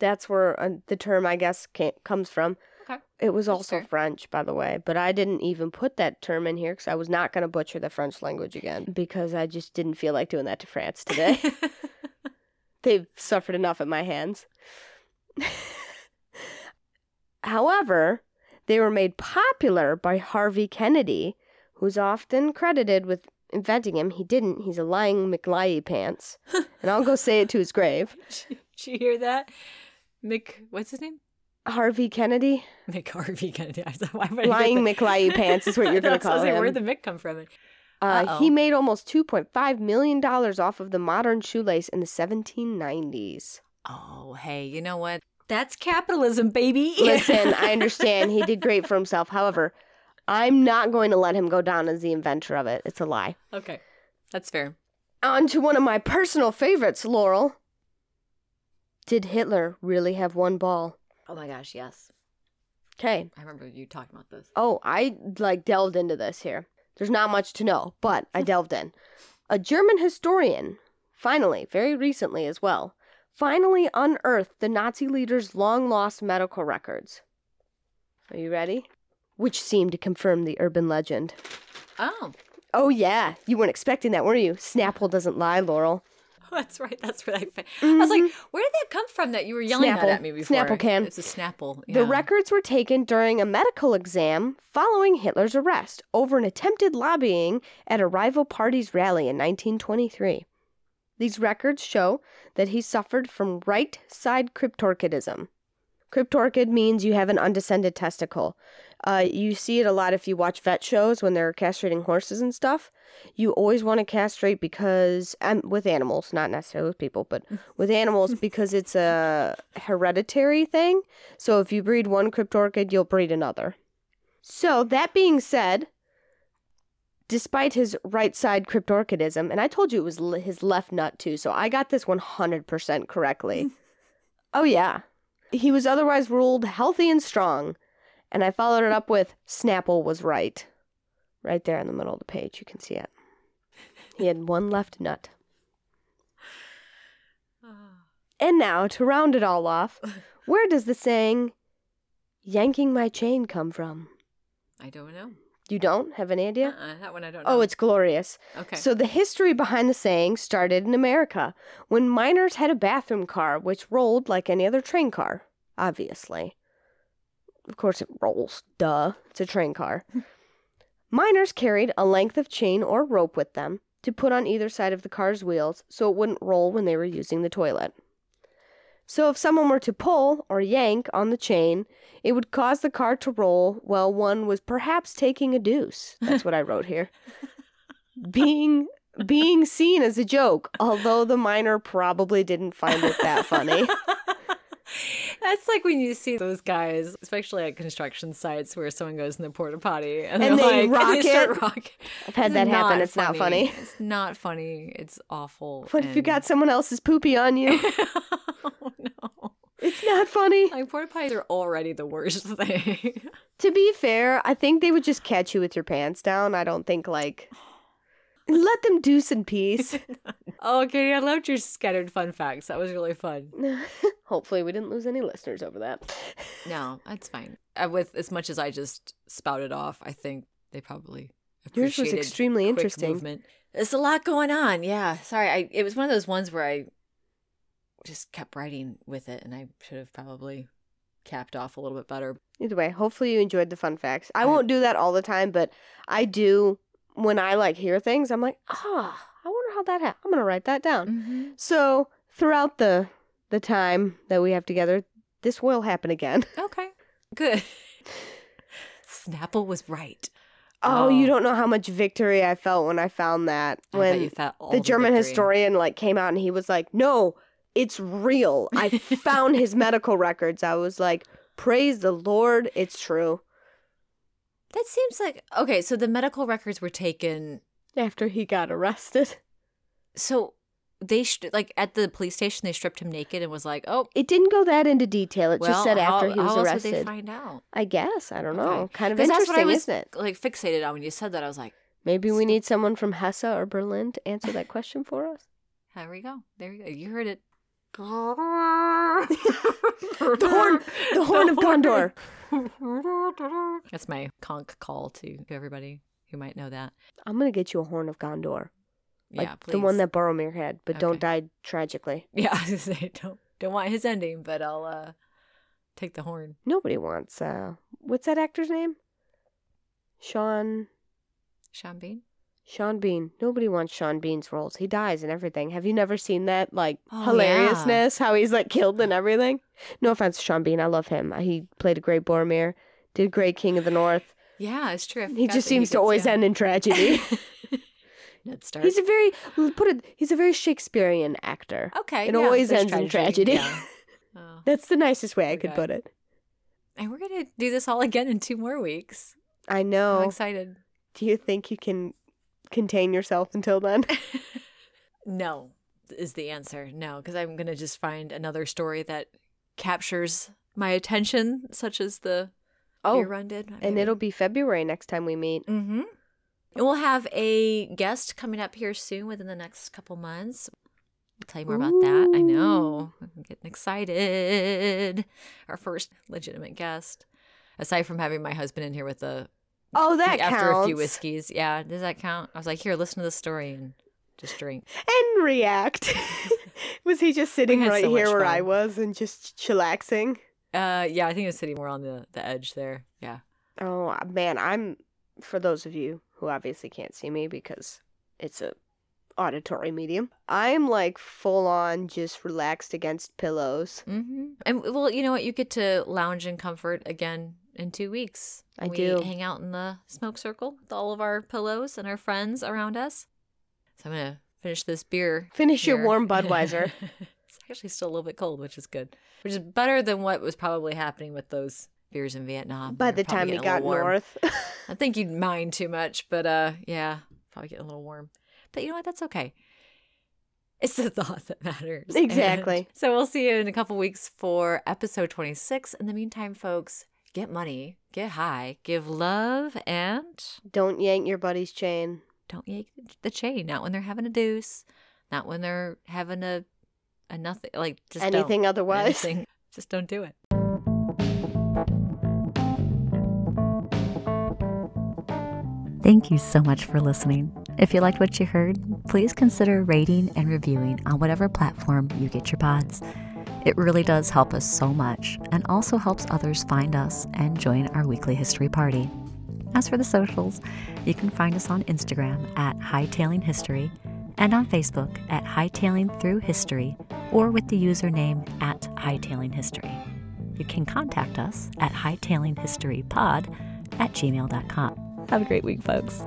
That's where uh, the term, I guess, came, comes from. Okay. It was That's also fair. French, by the way, but I didn't even put that term in here because I was not going to butcher the French language again because I just didn't feel like doing that to France today. <laughs> They've suffered enough at my hands. <laughs> However, they were made popular by Harvey Kennedy, who's often credited with inventing him. He didn't. He's a lying McLyey pants. <laughs> and I'll go say it to his grave. Did you hear that? Mick, what's his name? Harvey Kennedy? Mick Harvey Kennedy. <laughs> I thought, why would I Lying McLyey pants is what you're <laughs> going to call like, him. Where'd the Mick come from? Uh, he made almost $2.5 million off of the modern shoelace in the 1790s. Oh, hey, you know what? That's capitalism, baby. <laughs> Listen, I understand he did great for himself. However, I'm not going to let him go down as the inventor of it. It's a lie. okay, that's fair. On to one of my personal favorites, Laurel. Did Hitler really have one ball? Oh my gosh, yes. Okay. I remember you talking about this. Oh, I like delved into this here. There's not much to know, but I <laughs> delved in. A German historian, finally, very recently as well, finally unearthed the Nazi leader's long lost medical records. Are you ready? Which seemed to confirm the urban legend. Oh, Oh, yeah. You weren't expecting that, were you? Snapple doesn't lie, Laurel. <laughs> that's right. That's where I. Fa- I was like, mm-hmm. where did that come from? That you were yelling Snapple. at me before. Snapple can. It's a Snapple. The records were taken during a medical exam following Hitler's arrest over an attempted lobbying at a rival party's rally in 1923. These records show that he suffered from right side cryptorchidism. Cryptorchid means you have an undescended testicle. Uh, you see it a lot if you watch vet shows when they're castrating horses and stuff. You always want to castrate because, um, with animals, not necessarily with people, but <laughs> with animals because it's a hereditary thing. So if you breed one cryptorchid, you'll breed another. So that being said, despite his right side cryptorchidism, and I told you it was his left nut too, so I got this 100% correctly. <laughs> oh, yeah. He was otherwise ruled healthy and strong, and I followed it up with Snapple was right. Right there in the middle of the page, you can see it. He had one left nut. <sighs> And now, to round it all off, <sighs> where does the saying, yanking my chain, come from? I don't know. You don't have any idea? Uh-uh, that one I don't oh, know. Oh, it's glorious. okay. So, the history behind the saying started in America when miners had a bathroom car which rolled like any other train car, obviously. Of course, it rolls. Duh. It's a train car. <laughs> miners carried a length of chain or rope with them to put on either side of the car's wheels so it wouldn't roll when they were using the toilet. So, if someone were to pull or yank on the chain, it would cause the car to roll while one was perhaps taking a deuce. That's what I wrote here. <laughs> being being seen as a joke, although the miner probably didn't find it that funny. <laughs> That's like when you see those guys, especially at construction sites, where someone goes in the porta potty and, And they're they like, rock <laughs> and they start it. rocking. I've had It's that happen. It's not funny. It's not funny. It's awful. What if you got someone else's poopy on you? <laughs> oh no! It's not funny. Like porta potties are already the worst thing. To be fair, I think they would just catch you with your pants down. I don't think like let them deuce in peace. <laughs> oh, Katie, I loved your scattered fun facts. That was really fun. <laughs> Hopefully, we didn't lose any listeners over that. No, that's fine. Uh, with as much as I just spouted off, I think they probably appreciated. Yours was extremely interesting. Movement. There's a lot going on. Yeah, sorry. I it was one of those ones where I just kept writing with it, and I should have probably capped off a little bit better. Either way, hopefully you enjoyed the fun facts. I- won't do that all the time, but I do when I like hear things. I'm like, ah, I wonder how that happened. I'm gonna write that down. Mm-hmm. So throughout the the time that we have together, this will happen again. <laughs> Okay, good. Snapple was right. Oh, you don't know how much victory I felt when I found that. I When felt all the German victory. historian like came out and he was like, "No, it's real. I <laughs> found his medical records." I was like, "Praise the Lord, it's true." That seems like okay. So the medical records were taken. After he got arrested, So they sh- like at the police station they stripped him naked and was like, oh. it didn't go that into detail. It just well, said how, after he was how else would they find out? I guess I don't know. Okay. Kind of 'Cause that's what I was isn't it? like fixated on when you said that. I was like, Maybe we need someone from Hesse or Berlin to answer that question for us. there we go. There you go. You heard it. The horn, the <laughs> horn of Gondor. That's my conch call to everybody who might know that. I'm gonna get you a horn of Gondor, like yeah, the one please. that Boromir had, but don't die tragically. Yeah, <laughs> I was gonna say don't don't want his ending, but I'll uh take the horn. Nobody wants. uh What's that actor's name? Sean. Sean Bean. Sean Bean. Nobody wants Sean Bean's roles. He dies and everything. Have you never seen that like Oh, hilariousness? How he's like killed and everything. No offense to Sean Bean. I love him. He played a great Boromir. Did great King of the North. Yeah, it's true. He just seems to always end in tragedy. <laughs> <laughs> Ned Stark. he's a very put it. He's a very Shakespearean actor. okay. it yeah, always ends in tragedy. Yeah. <laughs> Oh. That's the nicest way I could put it. And we're gonna do this all again in two more weeks. I know. I'm excited. Do you think you can contain yourself until then? <laughs> No, is the answer. No, because I'm gonna just find another story that captures my attention, such as the Oh, beer run did. and it'll be February next time we meet. Mm-hmm. And we'll have a guest coming up here soon within the next couple months. I'll tell you more about that. I know. I'm getting excited. Our first legitimate guest. Aside from having my husband in here with the Oh, that after counts. After a few whiskeys. Yeah, does that count? I was like, here, listen to the story and just drink. and react. <laughs> <laughs> was he just sitting right so here where I was and just chillaxing? Uh, yeah, I think it was sitting more on the the edge there. Yeah. Oh man, I'm for those of you who obviously can't see me because it's a auditory medium. I'm like full on just relaxed against pillows. Mm-hmm. And well, you know what? You get to lounge in comfort again in two weeks. I we do. hang out in the smoke circle with all of our pillows and our friends around us. So I'm gonna finish this beer. Finish your warm Budweiser. <laughs> it's actually still a little bit cold, which is good. Which is better than what was probably happening with those beers in Vietnam. By They're the time we got north. <laughs> I think you'd mind too much, but uh, yeah, probably getting a little warm. But you know what? That's okay. It's the <laughs> thought that matters. Exactly. And so we'll see you in a couple weeks for episode 26. In the meantime, folks, get money, get high, give love, and Don't yank your buddy's chain. don't yank the chain. Not when they're having a deuce, not when they're having a a nothing. Like just don't. Anything otherwise. Anything. <laughs> Just don't do it. Thank you so much for listening. If you liked what you heard, please consider rating and reviewing on whatever platform you get your pods. It really does help us so much and also helps others find us and join our weekly history party. As for the socials, you can find us on Instagram at Hightailing History and on Facebook at Hightailing Through History or with the username at Hightailing History. You can contact us at hightailinghistorypod at gmail.com. Have a great week, folks.